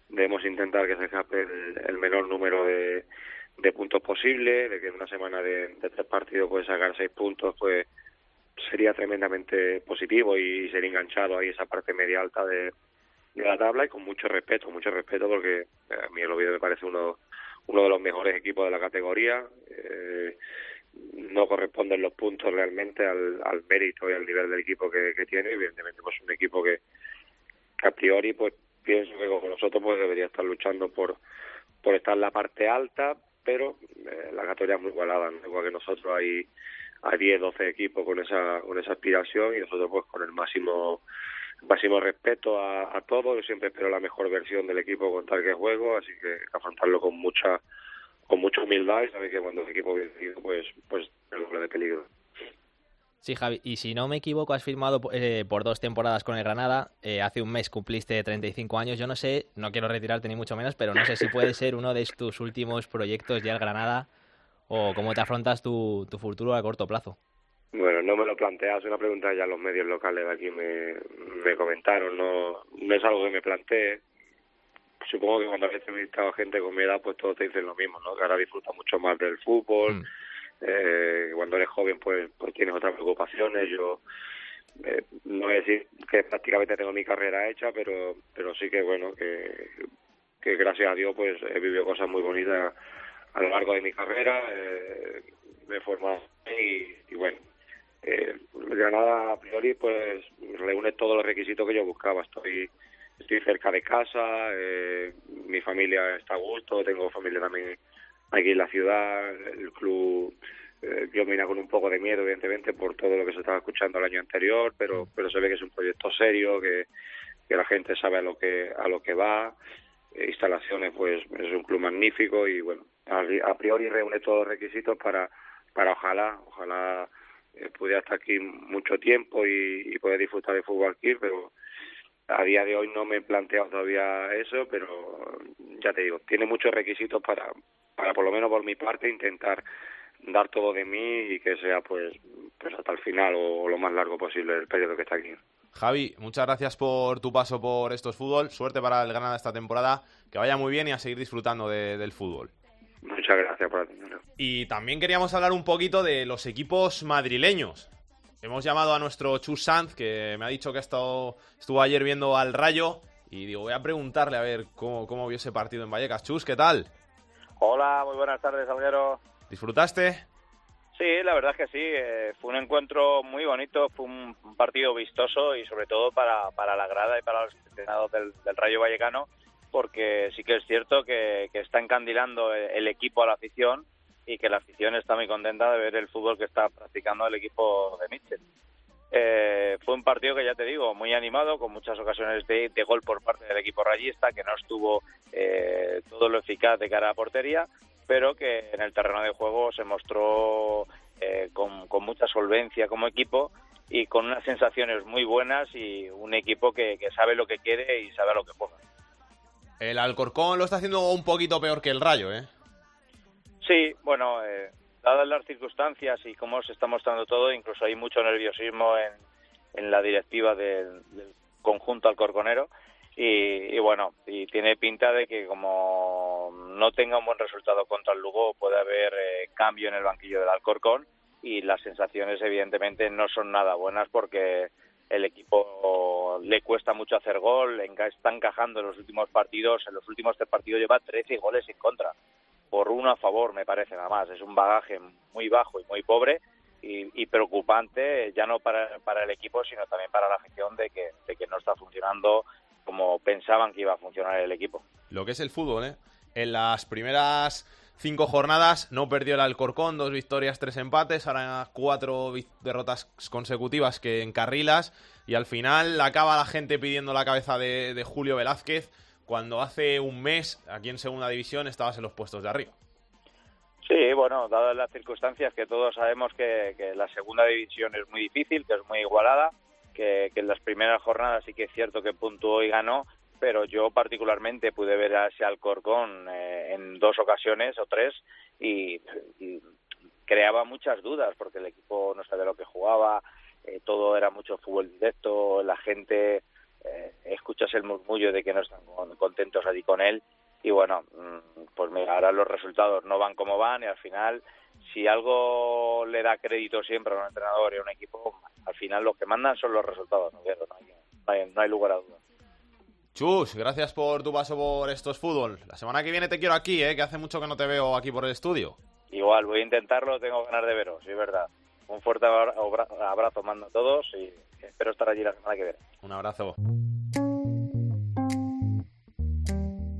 debemos intentar que se escape el, menor número de, puntos posible de que en una semana de, tres partidos puede sacar seis puntos pues sería tremendamente positivo y ser enganchado ahí esa parte media alta de, de la tabla y con mucho respeto, mucho respeto porque eh, a mí el Oviedo me parece uno, uno de los mejores equipos de la categoría. Eh, no corresponden los puntos realmente al, mérito y al nivel del equipo que, que tiene. Evidentemente, pues un equipo que, a priori, pues pienso que como nosotros, pues debería estar luchando por, por estar en la parte alta, pero eh, la categoría es muy igualada, igual que nosotros hay, hay 10, 12 equipos con esa, con esa aspiración y nosotros pues con el máximo máximo respeto a, a todos, yo siempre espero la mejor versión del equipo con tal que juego, así que afrontarlo con mucha con mucha humildad y saber que cuando el equipo vencido pues pues el doble de peligro. Sí, Javi, y si no me equivoco, has firmado eh, por dos temporadas con el Granada. Eh, hace un mes cumpliste 35 años. Yo no sé, no quiero retirarte ni mucho menos, pero no sé si puede ser uno de tus últimos proyectos ya el Granada o cómo te afrontas tu, tu futuro a corto plazo. Bueno, no me lo planteas, es una pregunta ya los medios locales de aquí me, me comentaron, no, no es algo que me planteé. Supongo que cuando has entrevistado a gente con mi edad, pues todos te dicen lo mismo, ¿no? Que ahora disfrutas mucho más del fútbol, mm. eh, cuando eres joven, pues, pues tienes otras preocupaciones. Yo eh, no voy a decir que prácticamente tengo mi carrera hecha, pero, pero sí que, bueno, que, que gracias a Dios, pues he vivido cosas muy bonitas a lo largo de mi carrera, eh, me he formado y, y bueno, eh, Granada a priori pues reúne todos los requisitos que yo buscaba. Estoy estoy cerca de casa, eh, mi familia está a gusto, tengo familia también aquí en la ciudad, el club eh, yo me con un poco de miedo evidentemente por todo lo que se estaba escuchando el año anterior, pero pero se ve que es un proyecto serio, que, que la gente sabe a lo que a lo que va, eh, instalaciones pues es un club magnífico y bueno a, a priori reúne todos los requisitos para para ojalá ojalá eh, pude estar aquí mucho tiempo y, y poder disfrutar de fútbol aquí, pero a día de hoy no me he planteado todavía eso, pero ya te digo, tiene muchos requisitos para, para por lo menos por mi parte intentar dar todo de mí y que sea pues, pues hasta el final o lo más largo posible el periodo que está aquí. Javi, muchas gracias por tu paso por estos fútbol. Suerte para el Granada esta temporada. Que vaya muy bien y a seguir disfrutando del fútbol. Muchas gracias por atendernos. Y también queríamos hablar un poquito de los equipos madrileños. Hemos llamado a nuestro Chus Sanz, que me ha dicho que ha estado, estuvo ayer viendo al Rayo Y digo, voy a preguntarle a ver cómo, cómo vio ese partido en Vallecas. Chus, ¿qué tal? Hola, muy buenas tardes, Alguero. ¿Disfrutaste? Sí, la verdad es que sí. Eh, fue un encuentro muy bonito, fue un, partido vistoso y sobre todo para, para la grada y para los aficionados del, Rayo Vallecano, porque sí que es cierto que, está encandilando el, equipo a la afición y que la afición está muy contenta de ver el fútbol que está practicando el equipo de Mitchell. Eh, fue un partido que ya te digo, muy animado, con muchas ocasiones de, gol por parte del equipo rayista, que no estuvo eh, todo lo eficaz de cara a portería, pero que en el terreno de juego se mostró eh, con, mucha solvencia como equipo y con unas sensaciones muy buenas y un equipo que, sabe lo que quiere y sabe a lo que juega. El Alcorcón lo está haciendo un poquito peor que el Rayo, ¿eh? Sí, bueno, eh, dadas las circunstancias y cómo se está mostrando todo, incluso hay mucho nerviosismo en, en la directiva del, conjunto alcorconero y, y, bueno, y tiene pinta de que como no tenga un buen resultado contra el Lugo puede haber eh, cambio en el banquillo del Alcorcón y las sensaciones evidentemente no son nada buenas porque el equipo le cuesta mucho hacer gol, está encajando en los últimos partidos, en los últimos tres partidos lleva 13 goles en contra por uno a favor, me parece nada más. Es un bagaje muy bajo y muy pobre y, preocupante, ya no para, para, el equipo, sino también para la afición de que, de que no está funcionando como pensaban que iba a funcionar el equipo. Lo que es el fútbol, ¿eh? En las primeras cinco jornadas no perdió el Alcorcón, dos victorias, tres empates, ahora cuatro derrotas consecutivas que encarrilas y al final acaba la gente pidiendo la cabeza de, de Julio Velázquez cuando hace un mes aquí en Segunda División estabas en los puestos de arriba. Sí, bueno, dadas las circunstancias que todos sabemos que, la Segunda División es muy difícil, que es muy igualada, que, en las primeras jornadas sí que es cierto que puntuó y ganó, pero yo particularmente pude ver a ese Alcorcón eh, en dos ocasiones o tres y, creaba muchas dudas porque el equipo no sabía lo que jugaba, eh, todo era mucho fútbol directo, la gente eh, escuchas el murmullo de que no están contentos allí con él y bueno, mm, pues mira, ahora los resultados no van como van y al final si algo le da crédito siempre a un entrenador y a un equipo, al final lo que mandan son los resultados, no, hay, no hay lugar a dudas. Chus, gracias por tu paso por estos fútbol. La semana que viene te quiero aquí, ¿eh? que hace mucho que no te veo aquí por el estudio. Igual, voy a intentarlo, tengo ganas de veros, es verdad. Un fuerte abrazo mando a todos y espero estar allí la semana que viene. Un abrazo.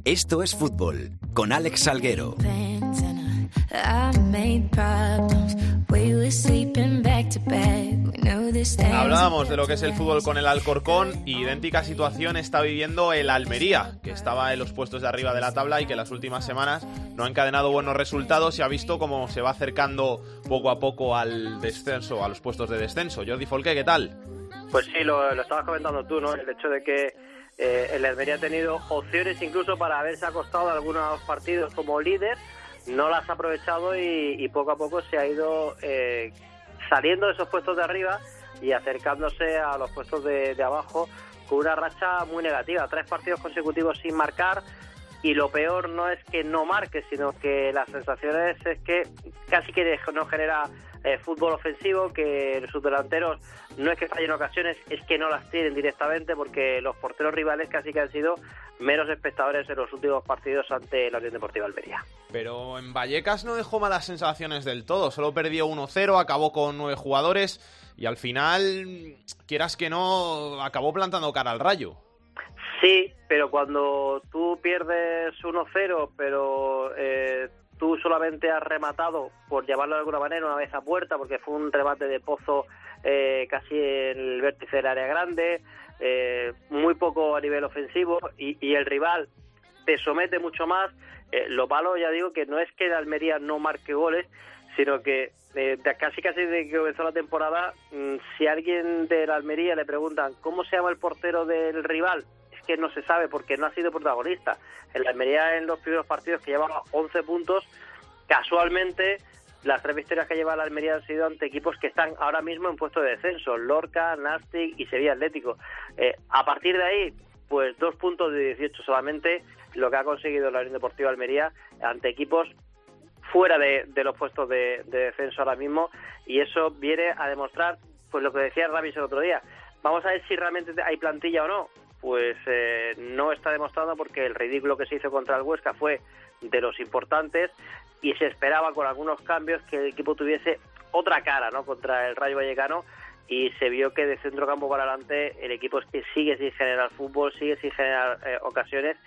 Esto es fútbol con Alex Salguero. Hablábamos de lo que es el fútbol con el Alcorcón y idéntica situación está viviendo el Almería, que estaba en los puestos de arriba de la tabla y que las últimas semanas no ha encadenado buenos resultados y ha visto cómo se va acercando poco a poco al descenso, a los puestos de descenso. Jordi Folke, ¿qué tal? Pues sí, lo, lo estabas comentando tú, ¿no? El hecho de que eh, el Almería ha tenido opciones incluso para haberse acostado a algunos partidos como líder no las ha aprovechado y, poco a poco se ha ido eh, saliendo de esos puestos de arriba y acercándose a los puestos de, abajo con una racha muy negativa. Tres partidos consecutivos sin marcar y lo peor no es que no marque, sino que las sensaciones es que casi que no genera eh, fútbol ofensivo, que sus delanteros no es que fallen ocasiones, es que no las tienen directamente porque los porteros rivales casi que han sido menos espectadores en los últimos partidos ante la Unión Deportiva Almería. Pero en Vallecas no dejó malas sensaciones del todo, solo perdió 1-0, acabó con nueve jugadores y al final, quieras que no, acabó plantando cara al rayo. Sí, pero cuando tú pierdes 1-0, pero eh, solamente has rematado, por llevarlo de alguna manera, una vez a puerta, porque fue un remate de pozo eh, casi en el vértice del área grande, eh, muy poco a nivel ofensivo y, el rival te somete mucho más. Eh, lo malo, ya digo, que no es que el Almería no marque goles, sino que eh, casi casi desde que comenzó la temporada, mm, si alguien de la Almería le preguntan cómo se llama el portero del rival, es que no se sabe porque no ha sido protagonista. El Almería en los primeros partidos que llevaba 11 puntos, casualmente las tres victorias que lleva la Almería han sido ante equipos que están ahora mismo en puesto de descenso, Lorca, Nastic y Sevilla Atlético. Eh, a partir de ahí, pues dos puntos de 18 solamente, lo que ha conseguido la Unión Deportiva Almería ante equipos fuera de, los puestos de, descenso ahora mismo y eso viene a demostrar pues lo que decía Ramis el otro día. Vamos a ver si realmente hay plantilla o no. pues eh, no está demostrando porque el ridículo que se hizo contra el Huesca fue de los importantes y se esperaba con algunos cambios que el equipo tuviese otra cara ¿no? contra el Rayo Vallecano y se vio que de centro campo para adelante el equipo sigue sin generar fútbol, sigue sin generar eh, ocasiones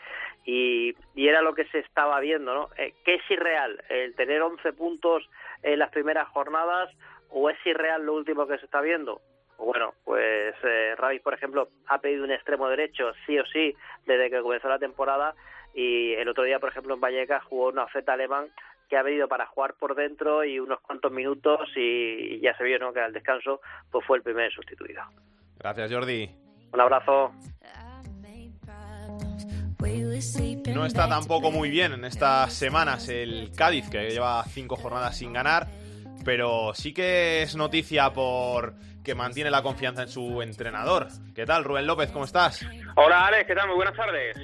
y, y, era lo que se estaba viendo, ¿no? Eh, ¿Qué es irreal? ¿El tener 11 puntos en las primeras jornadas o es irreal lo último que se está viendo? Bueno, pues eh, por ejemplo, ha pedido un extremo derecho sí o sí desde que comenzó la temporada y el otro día, por ejemplo, en Vallecas jugó una feta alemán que ha venido para jugar por dentro y unos cuantos minutos y ya se vio ¿no? que al descanso pues fue el primer sustituido. Gracias, Jordi. Un abrazo. No está tampoco muy bien en estas semanas el Cádiz, que lleva cinco jornadas sin ganar, pero sí que es noticia por que mantiene la confianza en su entrenador. ¿Qué tal, Rubén López? ¿Cómo estás? Hola, Alex, ¿qué tal? Muy buenas tardes.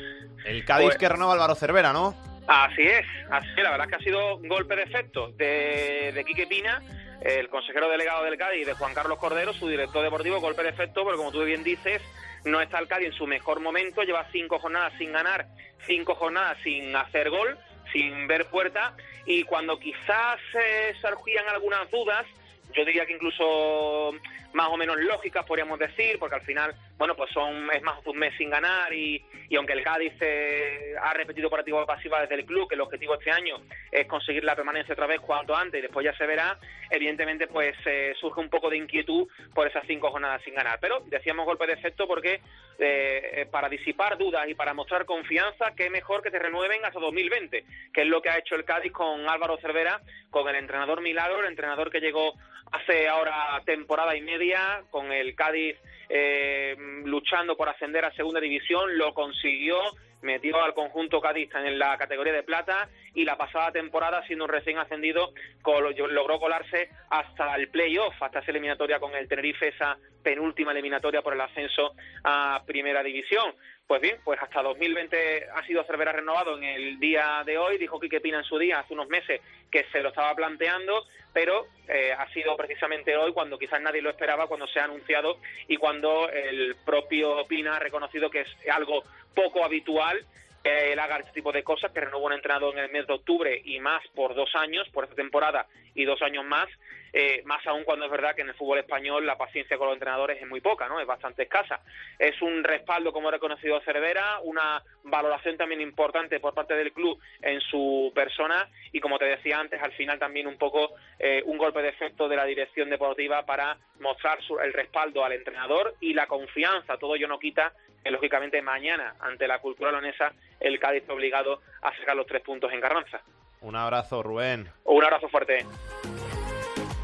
El Cádiz pues que renova Álvaro Cervera, ¿no? Así es, así la verdad es que ha sido un golpe de efecto de, de Quique Pina, el consejero delegado del Cádiz, de Juan Carlos Cordero, su director deportivo, golpe de efecto, pero como tú bien dices, no está el Cádiz en su mejor momento, lleva cinco jornadas sin ganar, cinco jornadas sin hacer gol, sin ver puerta, y cuando quizás se surgían algunas dudas, yo diría que incluso más o menos lógicas, podríamos decir, porque al final, bueno, pues son es más un mes sin ganar y, y aunque el Cádiz eh, ha repetido por activa pasiva desde el club que el objetivo este año es conseguir la permanencia otra vez cuanto antes y después ya se verá, evidentemente pues eh, surge un poco de inquietud por esas cinco jornadas sin ganar. Pero decíamos golpe de efecto porque eh, para disipar dudas y para mostrar confianza, qué mejor que te renueven hasta 2020, que es lo que ha hecho el Cádiz con Álvaro Cervera, con el entrenador Milagro, el entrenador que llegó hace ahora temporada y media con el Cádiz eh, luchando por ascender a segunda división, lo consiguió, metió al conjunto cadista en la categoría de plata y la pasada temporada, siendo un recién ascendido, logró colarse hasta el playoff, hasta esa eliminatoria con el Tenerife, esa penúltima eliminatoria por el ascenso a primera división. Pues bien, pues hasta 2020 ha sido Cervera renovado en el día de hoy. Dijo Quique Pina en su día, hace unos meses, que se lo estaba planteando, pero eh, ha sido precisamente hoy cuando quizás nadie lo esperaba, cuando se ha anunciado y cuando el propio Pina ha reconocido que es algo poco habitual él haga este tipo de cosas, que renovó un entrenador en el mes de octubre y más por dos años, por esta temporada y dos años más, eh, más aún cuando es verdad que en el fútbol español la paciencia con los entrenadores es muy poca, ¿no? Es bastante escasa. Es un respaldo, como ha reconocido Cervera, una valoración también importante por parte del club en su persona y, como te decía antes, al final también un poco eh, un golpe de efecto de la dirección deportiva para mostrar el respaldo al entrenador y la confianza. Todo ello no quita que, lógicamente, mañana, ante la cultura leonesa, el Cádiz está obligado a sacar los tres puntos en Carranza. Un abrazo, Rubén. Un abrazo fuerte.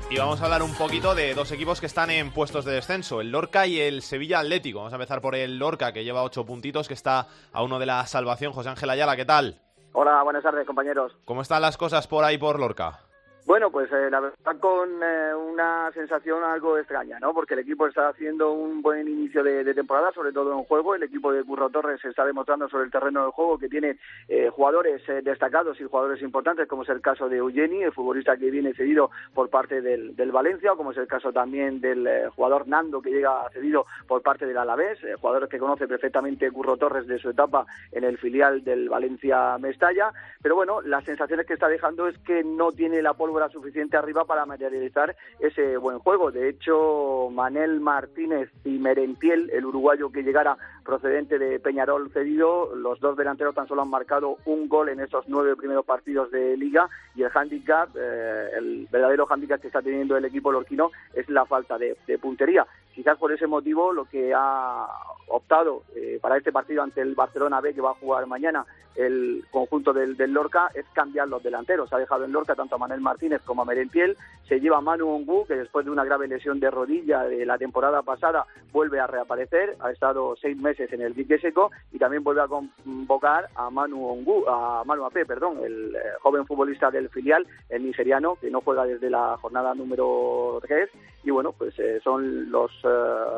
Y vamos a hablar un poquito de dos equipos que están en puestos de descenso, el Lorca y el Sevilla Atlético. Vamos a empezar por el Lorca, que lleva ocho puntitos, que está a uno de la salvación. José Ángel Ayala, ¿qué tal? Hola, buenas tardes, compañeros. ¿Cómo están las cosas por ahí por Lorca? Bueno, pues eh, la verdad con eh, una sensación algo extraña, ¿no? Porque el equipo está haciendo un buen inicio de, temporada, sobre todo en juego. El equipo de Curro Torres está demostrando sobre el terreno del juego que tiene eh, jugadores destacados y jugadores importantes, como es el caso de Eugeni, el futbolista que viene cedido por parte del, del Valencia, o como es el caso también del jugador Nando, que llega cedido por parte del Alavés, jugador que conoce perfectamente Curro Torres de su etapa en el filial del Valencia Mestalla. Pero bueno, las sensaciones que está dejando es que no tiene la pólvora suficiente arriba para materializar ese buen juego. De hecho, Manel Martínez y Merentiel, el uruguayo que llegara procedente de Peñarol cedido, los dos delanteros tan solo han marcado un gol en estos nueve primeros partidos de liga y el handicap, eh, el verdadero handicap que está teniendo el equipo lorquino es la falta de puntería. Quizás por ese motivo lo que ha optado eh, para este partido ante el Barcelona B que va a jugar mañana el conjunto del, Lorca es cambiar los delanteros. Ha dejado en Lorca tanto a Manuel Martínez como a Merentiel. Se lleva a Manu Ongu, que después de una grave lesión de rodilla de la temporada pasada vuelve a reaparecer. Ha estado seis meses en el dique seco y también vuelve a convocar a Manu Ongu, a Manu Ape, perdón, el eh, joven futbolista del filial, el nigeriano, que no juega desde la jornada número 3. Y bueno, pues eh, son los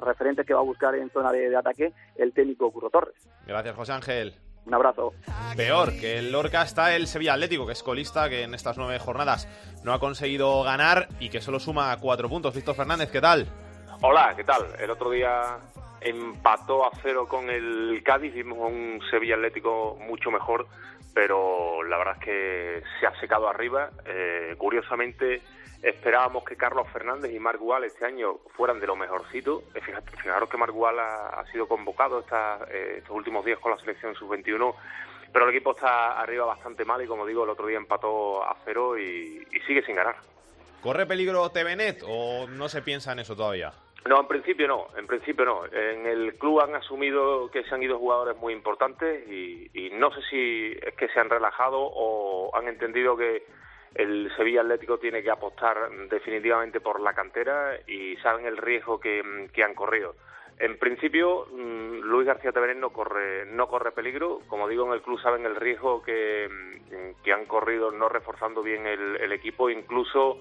referentes que va a buscar en zona de, ataque el técnico Curro Torres. Gracias, José Ángel. Un abrazo. Peor que el Lorca está el Sevilla Atlético, que es colista, que en estas nueve jornadas no ha conseguido ganar y que solo suma cuatro puntos. Víctor Fernández, ¿qué tal? Hola, ¿qué tal? El otro día empató a cero con el Cádiz, vimos un Sevilla Atlético mucho mejor, pero la verdad es que se ha secado arriba. Eh, curiosamente, esperábamos que Carlos Fernández y Marc Gual este año fueran de lo mejorcito. Eh, fijaros que Marc Gual ha, sido convocado eh, estos últimos días con la selección sub-21, pero el equipo está arriba bastante mal y como digo, el otro día empató a cero y, sigue sin ganar. ¿Corre peligro TVNet o no se piensa en eso todavía? No, en principio no, en principio no. En el club han asumido que se han ido jugadores muy importantes y, no sé si es que se han relajado o han entendido que el Sevilla Atlético tiene que apostar definitivamente por la cantera y saben el riesgo que, han corrido. En principio, mm, Luis García Tabernet no corre, no corre peligro. Como digo, en el club saben el riesgo que, que han corrido no reforzando bien el, el equipo, incluso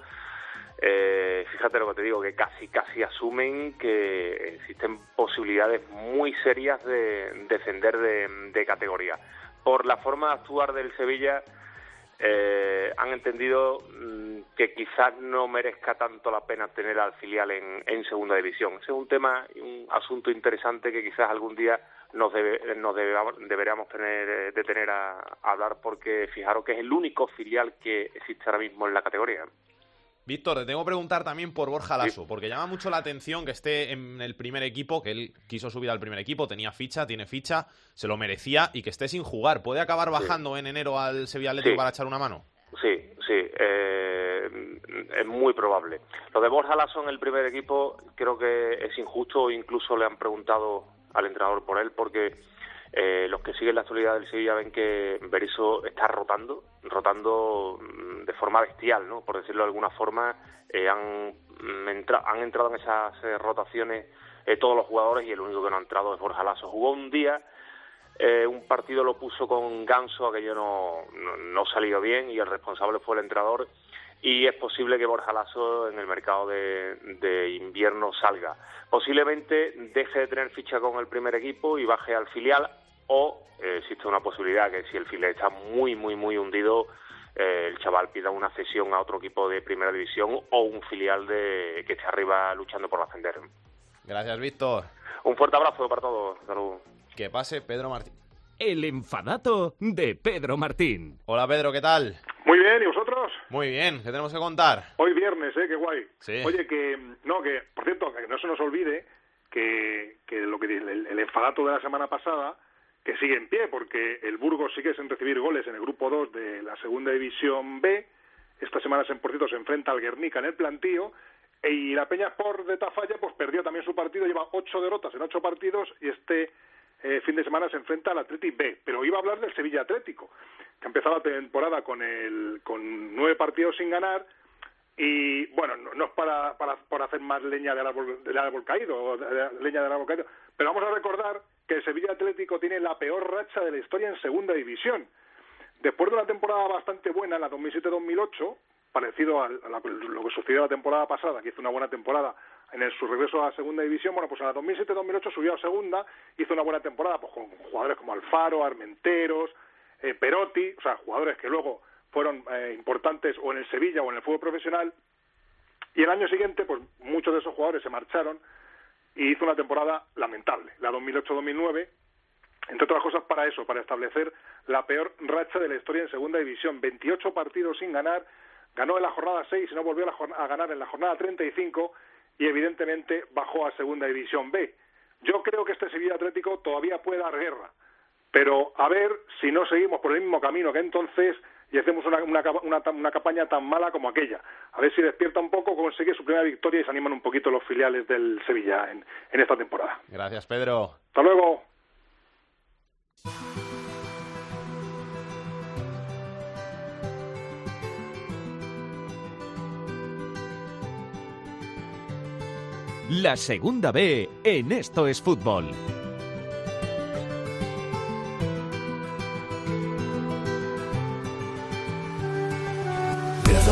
eh, fíjate lo que te digo, que casi casi asumen que existen posibilidades muy serias de descender de, categoría. Por la forma de actuar del Sevilla, eh, han entendido mm, que quizás no merezca tanto la pena tener al filial en, segunda división. Ese es un tema, un asunto interesante que quizás algún día nos, nos deberíamos tener, eh, detener a, a hablar porque fijaros que es el único filial que existe ahora mismo en la categoría. Víctor, te tengo que preguntar también por Borja Lasso, porque llama mucho la atención que esté en el primer equipo, que él quiso subir al primer equipo, tenía ficha, tiene ficha, se lo merecía y que esté sin jugar. ¿Puede acabar bajando en enero al Sevilla Atlético para echar una mano? Sí, sí, eh, es muy probable. Lo de Borja Lasso en el primer equipo creo que es injusto, incluso le han preguntado al entrenador por él, porque eh, los que siguen la actualidad del Sevilla ven que Berizzo está rotando, rotando mm, de forma bestial, ¿no? Por decirlo de alguna forma, eh, han, mm, han entrado en esas eh, rotaciones todos los jugadores y el único que no ha entrado es Borja Lasso. Jugó un día, un partido lo puso con Ganso, aquello no, no, salió bien y el responsable fue el entrenador y es posible que Borja Lasso en el mercado de, de, invierno salga. Posiblemente deje de tener ficha con el primer equipo y baje al filial, o eh, existe una posibilidad que si el filial está muy, muy, muy hundido, eh, el chaval pida una cesión a otro equipo de primera división o un filial de que esté arriba luchando por ascender. Gracias, Víctor. Un fuerte abrazo para todos. Salud. Que pase Pedro Martín. El enfadato de Pedro Martín. Hola Pedro, ¿qué tal? Muy bien, ¿y vosotros? Muy bien, ¿qué tenemos que contar? Hoy viernes, ¿eh? Qué guay. Sí. Oye, que, no, que, por cierto, que no se nos olvide que, que lo que el, el enfadato de la semana pasada que sigue en pie porque el Burgos sigue sin recibir goles en el grupo 2 de la segunda división B. Esta semana, en Porcito, se enfrenta al Guernica en el plantío y la Peña por de Tafalla pues perdió también su partido, lleva ocho derrotas en ocho partidos y este eh, fin de semana se enfrenta al Atlético B. Pero iba a hablar del Sevilla Atlético, que ha empezado la temporada con, el, con nueve partidos sin ganar y bueno, no, es para, para, por hacer más leña del árbol, del árbol caído, leña del árbol caído, pero vamos a recordar que el Sevilla Atlético tiene la peor racha de la historia en segunda división. Después de una temporada bastante buena en la 2007-2008, parecido a, lo que sucedió la temporada pasada, que hizo una buena temporada en el, su regreso a la segunda división, bueno, pues en la 2007-2008 subió a segunda, hizo una buena temporada pues, con jugadores como Alfaro, Armenteros, eh, Perotti, o sea, jugadores que luego fueron eh, importantes o en el Sevilla o en el fútbol profesional. Y el año siguiente, pues muchos de esos jugadores se marcharon y hizo una temporada lamentable, la 2008-2009, entre otras cosas para eso, para establecer la peor racha de la historia en segunda división. 28 partidos sin ganar, ganó en la jornada 6 y no volvió a ganar en la jornada 35 y evidentemente bajó a segunda división B. Yo creo que este Sevilla Atlético todavía puede dar guerra, pero a ver si no seguimos por el mismo camino que entonces y hacemos una, una, una, campaña tan mala como aquella. A ver si despierta un poco, consigue su primera victoria y se animan un poquito los filiales del Sevilla en, en esta temporada. Gracias, Pedro. Hasta luego. La segunda B en Esto es Fútbol.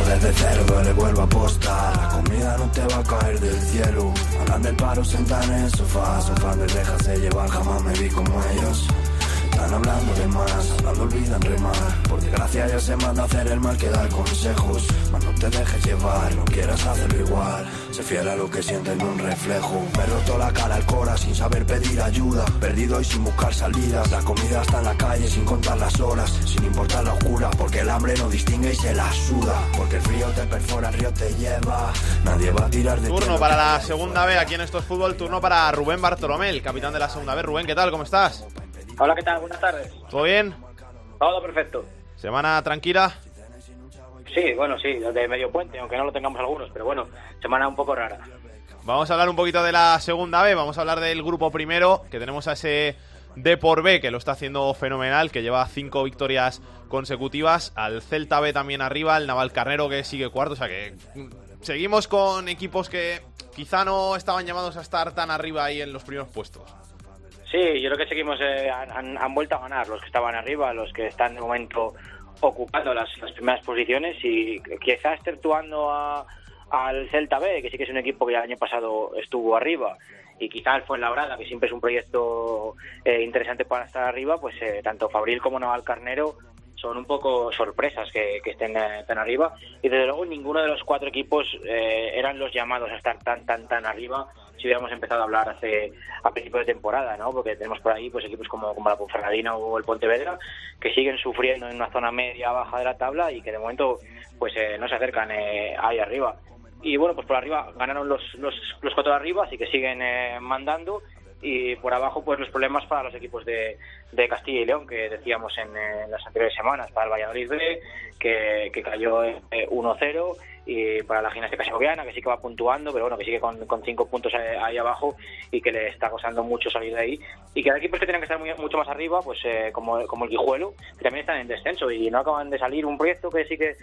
desde cero que le vuelvo a apostar. La comida no te va a caer del cielo. Hablan del paro sentar en el sofá. Sofá de rejas se llevan, jamás me vi como ellos Están hablando de más, hablando olvidan remar. Por desgracia ya se manda a hacer el mal que dar consejos. Mas no te dejes llevar, no quieras hacerlo igual. Se fiel a lo que siente en un reflejo. Me he roto la cara al cora sin saber pedir ayuda. Perdido y sin buscar salidas. La comida está en la calle sin contar las horas. Sin importar la oscura, porque el hambre no distingue y se la suda. Porque el frío te perfora, el río te lleva. Nadie va a tirar de Turno para la segunda B aquí en Esto es Fútbol. Turno para Rubén Bartolomé, el capitán de la segunda B. Rubén, ¿qué tal? ¿Cómo estás? Hola, ¿qué tal? Buenas tardes. ¿Todo bien? Todo perfecto. ¿Semana tranquila? Sí, bueno, sí, de medio puente, aunque no lo tengamos algunos, pero bueno, semana un poco rara. Vamos a hablar un poquito de la segunda B, vamos a hablar del grupo primero, que tenemos a ese D por B, que lo está haciendo fenomenal, que lleva cinco victorias consecutivas, al Celta B también arriba, al Naval Carnero que sigue cuarto, o sea que mm, seguimos con equipos que quizá no estaban llamados a estar tan arriba ahí en los primeros puestos. Sí, yo creo que seguimos, eh, han, vuelto a ganar los que estaban arriba, los que están de momento ocupando las, primeras posiciones y quizá exceptuando a, al Celta B, que sí que es un equipo que el año pasado estuvo arriba, y quizá el Fuenlabrada, que siempre es un proyecto eh, interesante para estar arriba, pues eh, tanto Fabril como Naval Carnero son un poco sorpresas que, que estén eh, tan arriba y desde luego ninguno de los cuatro equipos eh, eran los llamados a estar tan tan tan arriba si hubiéramos empezado a hablar hace a principio de temporada, ¿no? Porque tenemos por ahí pues equipos como, como la Ponferradina o el Pontevedra que siguen sufriendo en una zona media baja de la tabla y que de momento pues eh, no se acercan eh, ahí arriba. Y bueno, pues por arriba ganaron los, los, los cuatro de arriba, así que siguen eh, mandando y por abajo pues los problemas para los equipos de, de Castilla y León que decíamos en, eh, las anteriores semanas para el Valladolid B que, que cayó eh, 1-0 y para la gimnástica segoviana que sí que va puntuando pero bueno que sigue con, con cinco puntos ahí, abajo y que le está costando mucho salir de ahí y que hay equipos que tienen que estar muy- mucho más arriba pues eh, como, como el Guijuelo que también están en descenso y no acaban de salir un proyecto que sí que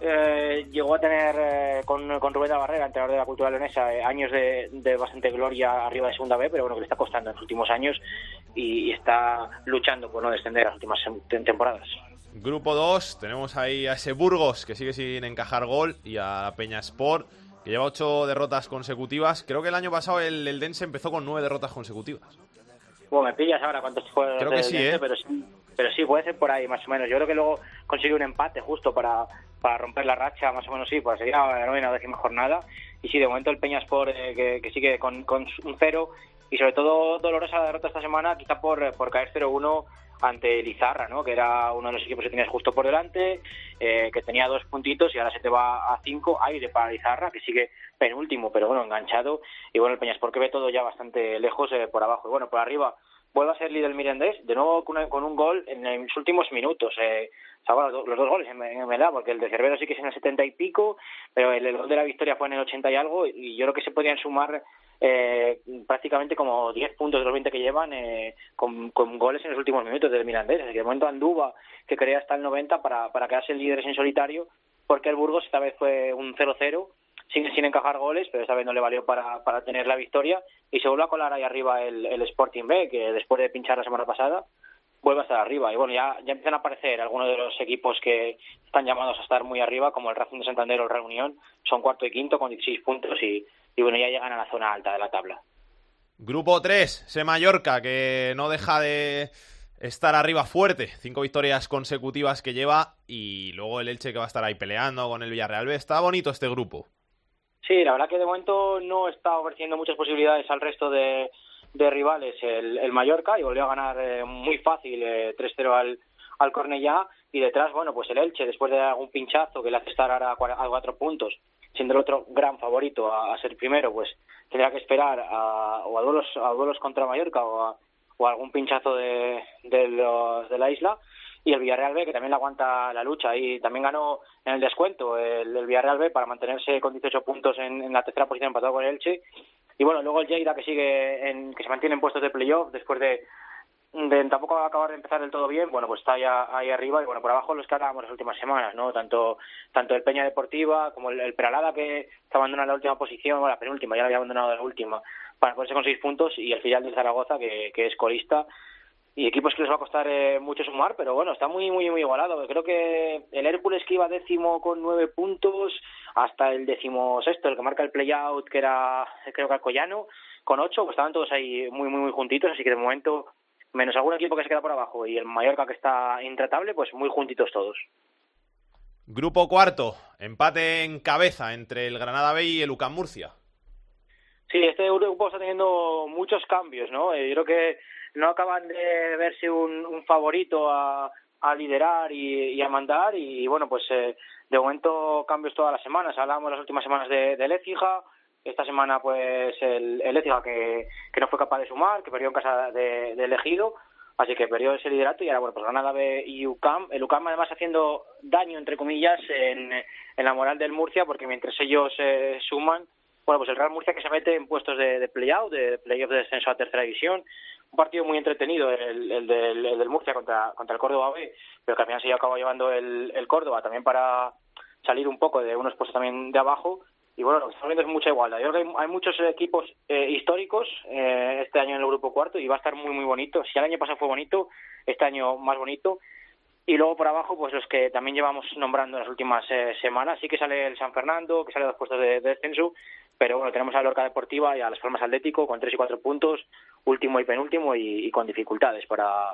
eh, llegó a tener eh, con, con Rubén de Barrera, entrenador de la cultura leonesa, eh, años de, bastante gloria arriba de segunda B, pero bueno, que le está costando en los últimos años y, y está luchando por no descender las últimas tem- temporadas. Grupo 2, tenemos ahí a ese Burgos que sigue sin encajar gol y a Peña Sport que lleva ocho derrotas consecutivas. Creo que el año pasado el, el Dense empezó con nueve derrotas consecutivas. Bueno, me pillas ahora cuántos juegos Creo que del sí, Dense, ¿eh? pero sí, pero sí, puede ser por ahí más o menos. Yo creo que luego consigue un empate justo para, para romper la racha, más o menos sí, para seguir a la novena décima jornada. Y sí, de momento el Peña Sport eh, que, que sigue con, con un cero y sobre todo dolorosa la derrota esta semana, quizá por, por caer 0-1 ante Lizarra, ¿no? que era uno de los equipos que tenías justo por delante, eh, que tenía dos puntitos y ahora se te va a cinco, aire para Lizarra, que sigue penúltimo, pero bueno, enganchado, y bueno, el Peñasport que ve todo ya bastante lejos eh, por abajo, y bueno, por arriba vuelve a ser líder Mirandés, de nuevo con, con un gol en los últimos minutos, eh, o sea, los, dos- goles en, verdad, porque el de Cervero sí que es en el 70 y pico, pero el, gol de la victoria fue en el 80 y algo, y yo creo que se podían sumar eh, prácticamente como 10 puntos de los 20 que llevan eh, con, goles en los últimos minutos del Mirandés. Que de momento Anduba, que quería hasta el 90 para, para quedarse líderes en solitario, porque el Burgos esta vez fue un 0-0, sin, sin encajar goles, pero esta vez no le valió para, para tener la victoria. Y se vuelve a colar ahí arriba el, el Sporting B, que después de pinchar la semana pasada, vuelve a estar arriba. Y bueno, ya, ya empiezan a aparecer algunos de los equipos que están llamados a estar muy arriba, como el Racing de Santander o el Reunión, son cuarto y quinto con 16 puntos y, y bueno, ya llegan a la zona alta de la tabla. Grupo 3, ese Mallorca que no deja de estar arriba fuerte. Cinco victorias consecutivas que lleva y luego el Elche que va a estar ahí peleando con el Villarreal. Está bonito este grupo. Sí, la verdad que de momento no está ofreciendo muchas posibilidades al resto de, de rivales el, el Mallorca y volvió a ganar eh, muy fácil eh, 3-0 al, al Cornellá y detrás, bueno, pues el Elche después de algún pinchazo que le hace estar ahora a cuatro puntos, siendo el otro gran favorito a, ser primero, pues tendrá que esperar a, o a duelos, a duelos contra Mallorca o a, o a algún pinchazo de, de, los, de la isla. Y el Villarreal B que también le aguanta la lucha. Y también ganó en el descuento el, Villarreal B para mantenerse con 18 puntos en, en la tercera posición empatado con el Elche. Y bueno luego el Lleida que sigue en, que se mantiene en puestos de playoff después de, tampoco acabar de empezar del todo bien. Bueno pues está ya ahí arriba y bueno por abajo los que hablábamos las últimas semanas no tanto tanto el Peña Deportiva como el, Peralada que se abandona en la última posición bueno la penúltima ya la había abandonado la última para ponerse con seis puntos y el filial de Zaragoza que, es colista. Y equipos que les va a costar eh, mucho sumar, pero bueno, está muy, muy, muy igualado. Creo que el Hércules que iba décimo con nueve puntos, hasta el décimo sexto, el que marca el play-out, que era, creo que Alcoyano, con ocho, pues estaban todos ahí muy, muy, muy juntitos, así que de momento menos algún equipo que se queda por abajo y el Mallorca que está intratable, pues muy juntitos todos. Grupo cuarto, empate en cabeza entre el Granada B y el UCAM Murcia. Sí, este grupo está teniendo muchos cambios, ¿no? Eh, yo creo que no acaban de verse un, un favorito a, a liderar y, y, a mandar y, bueno, pues eh, de momento cambios todas las semanas. Hablábamos las últimas semanas de, de Lecija, esta semana pues el, el Lecija que, que no fue capaz de sumar, que perdió en casa de, de elegido, así que perdió ese liderato y ahora bueno, pues Granada B y UCAM, el UCAM además haciendo daño entre comillas en, en la moral del Murcia porque mientras ellos eh, suman bueno, pues el Real Murcia que se mete en puestos de, de play-out, de play-off de descenso a tercera división. Un partido muy entretenido el, el, del, el del Murcia contra, contra el Córdoba B, pero que al final se acabó llevando el, el Córdoba también para salir un poco de unos puestos también de abajo. Y bueno, lo que estamos viendo es mucha igualdad. Yo creo que hay, hay muchos equipos eh, históricos eh, este año en el grupo cuarto y va a estar muy, muy bonito. Si el año pasado fue bonito, este año más bonito. Y luego por abajo, pues los que también llevamos nombrando en las últimas eh, semanas. Sí que sale el San Fernando, que sale dos puestos de, de descenso, pero bueno, tenemos a Lorca Deportiva y a Las Palmas Atlético con tres y cuatro puntos, último y penúltimo, y, y con dificultades para,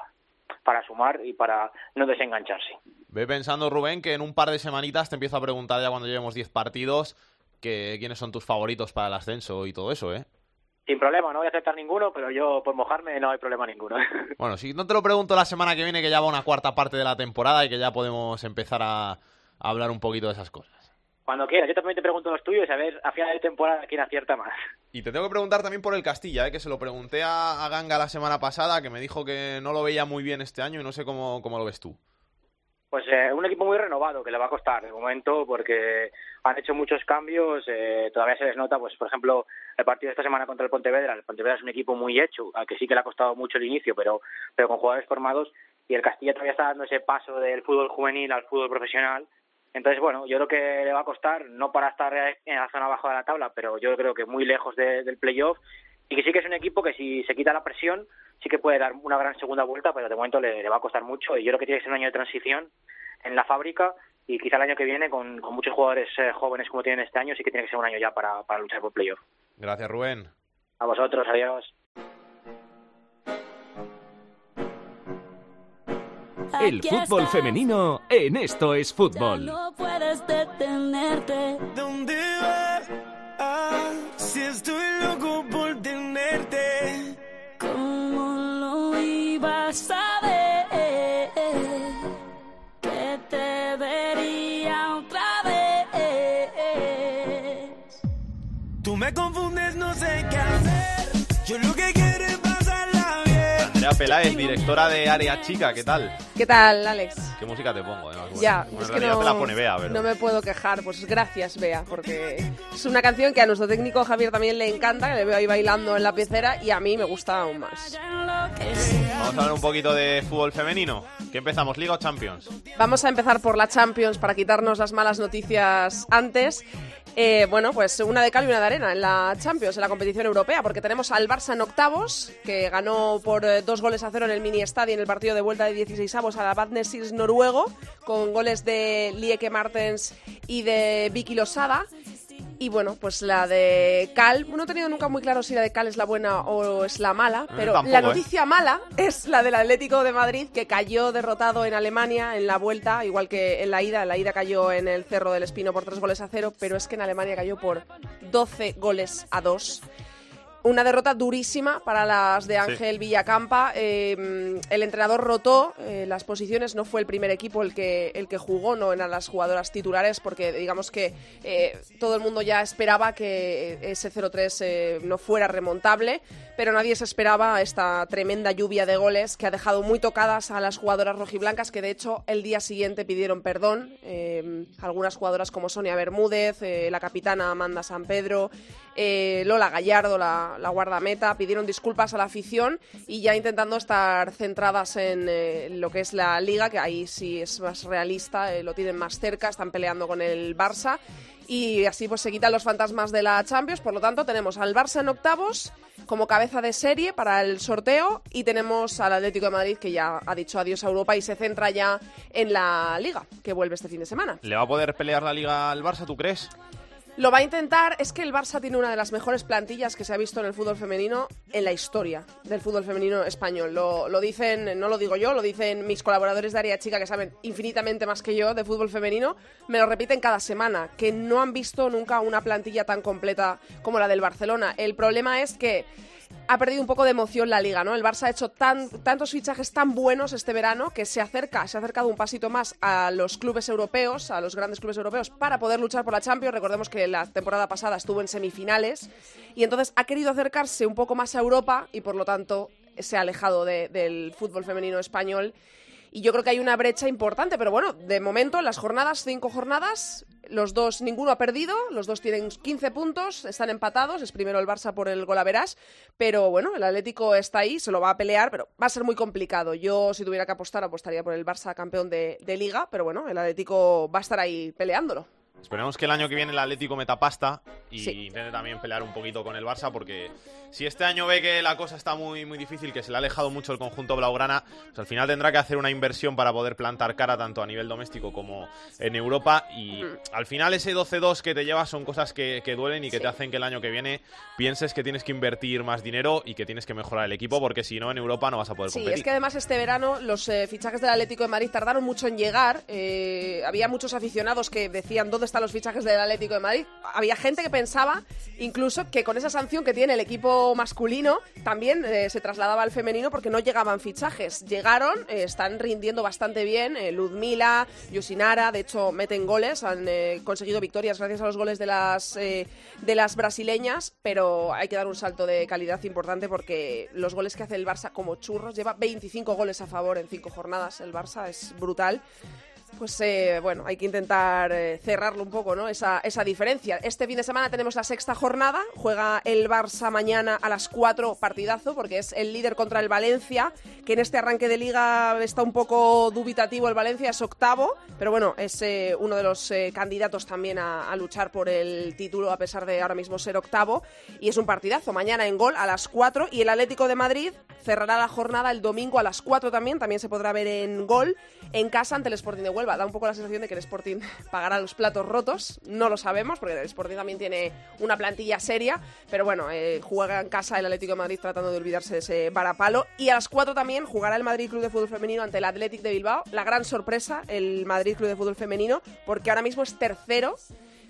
para sumar y para no desengancharse. Ve pensando, Rubén, que en un par de semanitas te empiezo a preguntar ya cuando llevemos 10 partidos que quiénes son tus favoritos para el ascenso y todo eso, ¿eh? Sin problema, no voy a aceptar ninguno, pero yo por mojarme no hay problema ninguno. Bueno, si no te lo pregunto la semana que viene, que ya va una cuarta parte de la temporada y que ya podemos empezar a, a hablar un poquito de esas cosas. Cuando quieras, yo también te pregunto los tuyos y a ver a final de temporada quién acierta más. Y te tengo que preguntar también por el Castilla, ¿eh? que se lo pregunté a, a, Ganga la semana pasada, que me dijo que no lo veía muy bien este año y no sé cómo, cómo lo ves tú. Pues eh, un equipo muy renovado que le va a costar de momento porque han hecho muchos cambios, eh, todavía se les nota, pues por ejemplo, el partido de esta semana contra el Pontevedra, el Pontevedra es un equipo muy hecho, al que sí que le ha costado mucho el inicio, pero, pero con jugadores formados y el Castilla todavía está dando ese paso del fútbol juvenil al fútbol profesional. Entonces, bueno, yo creo que le va a costar, no para estar en la zona abajo de la tabla, pero yo creo que muy lejos de, del playoff y que sí que es un equipo que si se quita la presión sí que puede dar una gran segunda vuelta, pero de momento le, le va a costar mucho y yo creo que tiene que ser un año de transición en la fábrica y quizá el año que viene con, con muchos jugadores eh, jóvenes como tienen este año sí que tiene que ser un año ya para, para luchar por playoff. Gracias, Rubén. A vosotros, adiós. El fútbol femenino en esto es fútbol. Ya no puedes detenerte. ¿Dónde vas? Ah, si estoy loco You look again. Andrea Peláez, directora de Área Chica, ¿qué tal? ¿Qué tal, Alex? ¿Qué música te pongo? Bueno, ya, bueno, es que no, te la pone Bea, pero... no me puedo quejar. Pues gracias, Bea, porque es una canción que a nuestro técnico Javier también le encanta, que le veo ahí bailando en la pecera y a mí me gusta aún más. Vamos a hablar un poquito de fútbol femenino. ¿Qué empezamos, Liga o Champions? Vamos a empezar por la Champions para quitarnos las malas noticias antes. Eh, bueno, pues una de cal y una de arena en la Champions, en la competición europea, porque tenemos al Barça en octavos, que ganó por eh, dos goles a cero en el mini estadio en el partido de vuelta de 16 avos a la Badnesis noruego, con goles de Lieke Martens y de Vicky Losada. Y bueno, pues la de Cal, no he tenido nunca muy claro si la de Cal es la buena o es la mala, Eh, pero tampoco, la ¿eh? noticia mala es la del Atlético de Madrid, que cayó derrotado en Alemania en la vuelta, igual que en la ida. En la ida cayó en el Cerro del Espino por tres goles a cero, pero es que en Alemania cayó por 12 goles a dos. Una derrota durísima para las de Ángel Villacampa. Eh, el entrenador rotó eh, las posiciones, no fue el primer equipo el que, el que jugó, no eran las jugadoras titulares, porque digamos que eh, todo el mundo ya esperaba que ese 0-3 eh, no fuera remontable, pero nadie se esperaba esta tremenda lluvia de goles que ha dejado muy tocadas a las jugadoras rojiblancas, que de hecho el día siguiente pidieron perdón. Eh, algunas jugadoras como Sonia Bermúdez, eh, la capitana Amanda San Pedro, eh, Lola Gallardo, la, la guardameta, pidieron disculpas a la afición y ya intentando estar centradas en lo que es la liga, que ahí sí es más realista, lo tienen más cerca, están peleando con el Barça y así pues se quitan los fantasmas de la Champions. Por lo tanto, tenemos al Barça en octavos como cabeza de serie para el sorteo y tenemos al Atlético de Madrid que ya ha dicho adiós a Europa y se centra ya en la Liga, que vuelve este fin de semana. ¿Le va a poder pelear la Liga al Barça, tú crees? Lo va a intentar, es que el Barça tiene una de las mejores plantillas que se ha visto en el fútbol femenino en la historia del fútbol femenino español. Lo, lo dicen, no lo digo yo, lo dicen mis colaboradores de área chica que saben infinitamente más que yo de fútbol femenino, me lo repiten cada semana, que no han visto nunca una plantilla tan completa como la del Barcelona. El problema es que ha perdido un poco de emoción la liga, ¿no? El Barça ha hecho tan, tantos fichajes tan buenos este verano que se acerca, se ha acercado un pasito más a los clubes europeos, a los grandes clubes europeos, para poder luchar por la Champions. Recordemos que la temporada pasada estuvo en semifinales y entonces ha querido acercarse un poco más a Europa y por lo tanto se ha alejado de- del fútbol femenino español. Y yo creo que hay una brecha importante, pero bueno, de momento, las jornadas, cinco jornadas, los dos, ninguno ha perdido, los dos tienen 15 puntos, están empatados, es primero el Barça por el golaveras, pero bueno, el Atlético está ahí, se lo va a pelear, pero va a ser muy complicado. Yo, si tuviera que apostar, apostaría por el Barça campeón de, de Liga, pero bueno, el Atlético va a estar ahí peleándolo. Esperemos que el año que viene el Atlético meta pasta y Sí. intente también pelear un poquito con el Barça, porque si este año ve que la cosa está muy, muy difícil, que se le ha alejado mucho el conjunto blaugrana, pues al final tendrá que hacer una inversión para poder plantar cara tanto a nivel doméstico como en Europa. Y Mm. al final ese 12-2 que te llevas son cosas que, que duelen y que te hacen que el año que viene pienses que tienes que invertir más dinero y que tienes que mejorar el equipo, porque si no en Europa no vas a poder Sí, competir. es que además este verano los eh, fichajes del Atlético de Madrid tardaron mucho en llegar. Eh, había muchos aficionados que decían dónde están los fichajes del Atlético de Madrid. Había gente que pensaba incluso que con esa sanción que tiene el equipo masculino también eh, se trasladaba al femenino porque no llegaban fichajes. Llegaron, eh, están rindiendo bastante bien. Eh, Ludmila, Yusinara, de hecho meten goles, han eh, conseguido victorias gracias a los goles de las de las brasileñas, pero hay que dar un salto de calidad importante porque los goles que hace el Barça como churros lleva 25 goles a favor en cinco jornadas. El Barça es brutal. Pues eh, bueno, hay que intentar eh, cerrarlo un poco, ¿no? Esa, esa diferencia. Este fin de semana tenemos la sexta jornada. Juega el Barça mañana a las 4, partidazo, porque es el líder contra el Valencia, que en este arranque de liga está un poco dubitativo. El Valencia es octavo, pero bueno, es eh, uno de los candidatos también a, a luchar por el título, a pesar de ahora mismo ser octavo. Y es un partidazo. Mañana en gol a las 4. Y el Atlético de Madrid cerrará la jornada el domingo a las 4 también. También se podrá ver en gol en casa ante el Sporting de Huelva. Da un poco la sensación de que el Sporting pagará los platos rotos. No lo sabemos, porque el Sporting también tiene una plantilla seria. Pero bueno, eh, juega en casa el Atlético de Madrid tratando de olvidarse de ese varapalo. Y a las 4 también jugará el Madrid Club de Fútbol Femenino ante el Athletic de Bilbao. La gran sorpresa, el Madrid Club de Fútbol Femenino, porque ahora mismo es tercero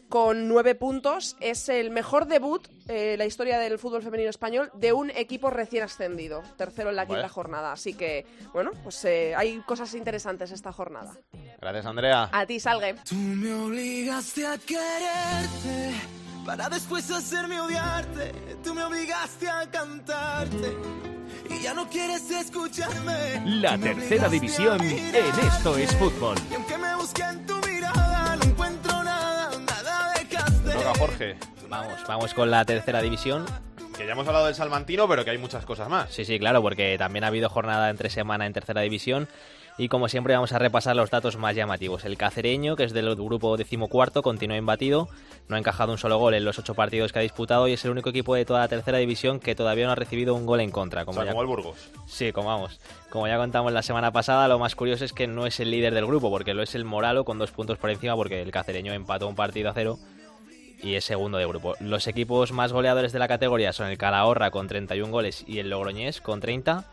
con nueve puntos. Es el mejor debut eh, la historia del fútbol femenino español de un equipo recién ascendido. Tercero en la quinta Vaya. jornada. Así que, bueno, pues eh, hay cosas interesantes esta jornada. Gracias, Andrea. A ti, Salgue. Tú me obligaste a quererte para después hacerme odiarte. Tú me obligaste a cantarte y ya no quieres escucharme. La tercera división en Esto es Fútbol. Y aunque me busqué en tu Toca Jorge. Vamos, vamos con la tercera división. Que ya hemos hablado del Salmantino, pero que hay muchas cosas más. Sí, sí, claro, porque también ha habido jornada entre semana en tercera división. Y como siempre vamos a repasar los datos más llamativos. El cacereño, que es del grupo decimocuarto, continúa imbatido. No ha encajado un solo gol en los ocho partidos que ha disputado y es el único equipo de toda la tercera división que todavía no ha recibido un gol en contra. O sea, ya- como el Burgos. Sí, como vamos. Como ya contamos la semana pasada, lo más curioso es que no es el líder del grupo, porque lo es el Moralo con dos puntos por encima, porque el cacereño empató un partido a cero y es segundo de grupo. Los equipos más goleadores de la categoría son el Calahorra con 31 goles y el Logroñés con 30.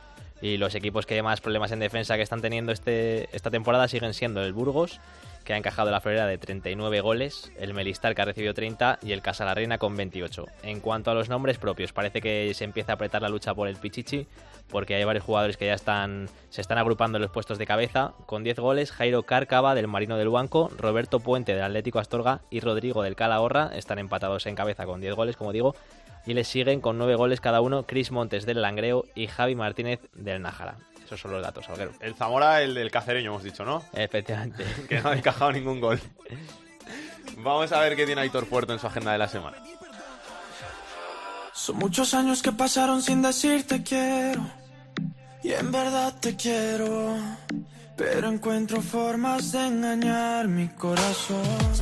Y los equipos que más problemas en defensa que están teniendo este, esta temporada siguen siendo el Burgos, que ha encajado la florera de 39 goles, el Melistar, que ha recibido 30, y el Casa la Reina con 28. En cuanto a los nombres propios, parece que se empieza a apretar la lucha por el Pichichi, porque hay varios jugadores que ya están se están agrupando en los puestos de cabeza. Con 10 goles, Jairo Cárcava del Marino del Banco, Roberto Puente del Atlético Astorga y Rodrigo del Calahorra están empatados en cabeza con 10 goles, como digo, y les siguen con 9 goles cada uno Cris Montes del Langreo y Javi Martínez del Nájara. Esos son los datos, Alguero. El Zamora, el del cacereño, hemos dicho, ¿no? Efectivamente. que no ha encajado ningún gol. Vamos a ver qué tiene Aitor Puerto en su agenda de la semana. Son muchos años que pasaron sin decirte quiero. Y en verdad te quiero.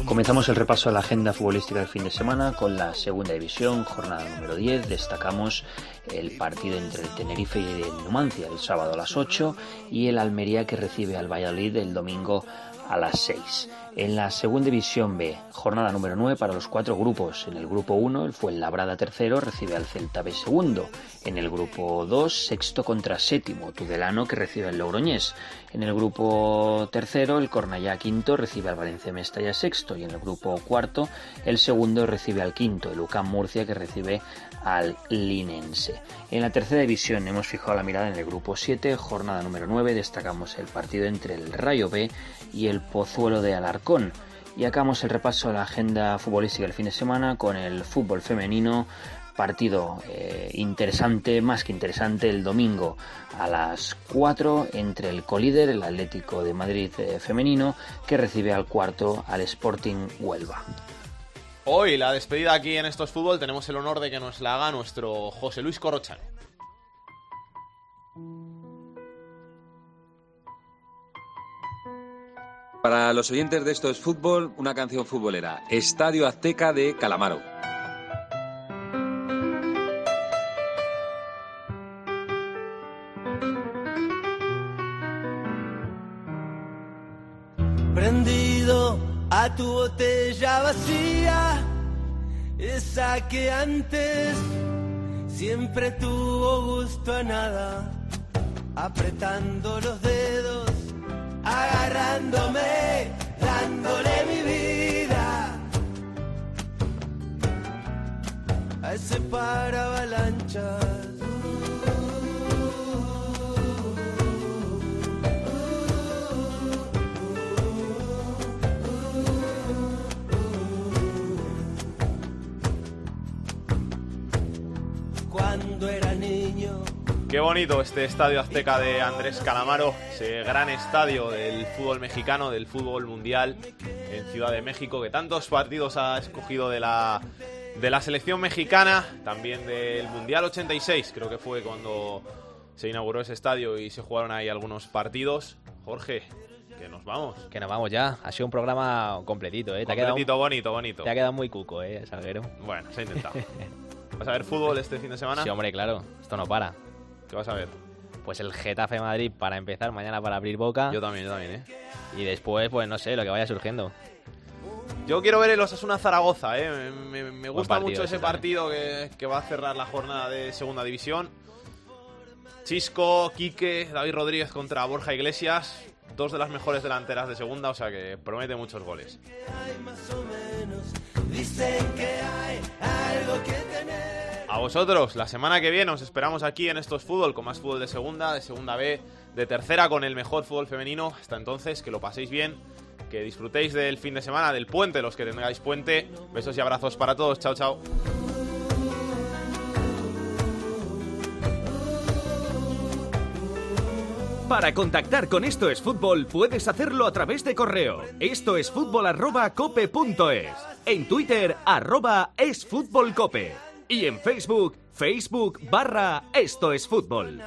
Comenzamos el repaso a la agenda futbolística del fin de semana con la segunda división, jornada número 10. Destacamos el partido entre el Tenerife y el Numancia el sábado a las 8 y el Almería que recibe al Valladolid el domingo a las 6. En la segunda división B, jornada número 9 para los cuatro grupos. En el grupo 1, el Fuenlabrada tercero recibe al Celta B segundo. En el grupo 2, sexto contra séptimo, Tudelano que recibe al Logroñés. En el grupo tercero, el Cornellá quinto recibe al Valencia Mestalla sexto. Y en el grupo cuarto, el segundo recibe al quinto, el UCAM Murcia que recibe al Linense. En la tercera división hemos fijado la mirada en el grupo 7, jornada número 9, destacamos el partido entre el Rayo B y el Pozuelo de Alarcón. Y acabamos el repaso a la agenda futbolística del fin de semana con el fútbol femenino, partido eh, interesante, más que interesante, el domingo a las 4 entre el colíder, el Atlético de Madrid eh, femenino, que recibe al cuarto al Sporting Huelva. Hoy, la despedida aquí en Estos Fútbol, tenemos el honor de que nos la haga nuestro José Luis Corrochano. Para los oyentes de Esto es Fútbol, una canción futbolera, Estadio Azteca de Calamaro. Prendido a tu botella vacía, esa que antes siempre tuvo gusto a nada, apretando los dedos, agarrándome, dándole mi vida a ese para avalanchas. Qué bonito este estadio azteca de Andrés Calamaro, ese gran estadio del fútbol mexicano, del fútbol mundial en Ciudad de México, que tantos partidos ha escogido de la, de la selección mexicana, también del Mundial 86, creo que fue cuando se inauguró ese estadio y se jugaron ahí algunos partidos. Jorge, que nos vamos. Que nos vamos ya. Ha sido un programa completito, ¿eh? Te ha quedado Completito, bonito, bonito. Te ha quedado muy cuco, ¿eh, Salguero? Bueno, se ha intentado. ¿Vas a ver fútbol este fin de semana? Sí, hombre, claro. Esto no para. ¿Qué vas a ver? Pues el Getafe Madrid para empezar, mañana para abrir boca. Yo también, yo también, ¿eh? Y después, pues no sé, lo que vaya surgiendo. Yo quiero ver el Osasuna Zaragoza, ¿eh? Me, me- me Buen gusta partido mucho ese partido que, que va a cerrar la jornada de segunda división. Chisco, Quique, David Rodríguez contra Borja Iglesias. Dos de las mejores delanteras de segunda, o sea que promete muchos goles. dicen que hay algo que. A vosotros, la semana que viene os esperamos aquí en Estos Fútbol con más fútbol de segunda, de segunda B, de tercera con el mejor fútbol femenino. Hasta entonces, que lo paséis bien, que disfrutéis del fin de semana, del puente, los que tengáis puente. Besos y abrazos para todos. Chao, chao. Para contactar con Esto es Fútbol puedes hacerlo a través de correo. Esto es fútbol arroba cope es. En Twitter arroba es fútbol cope. Y en Facebook, Facebook barra Esto es Fútbol.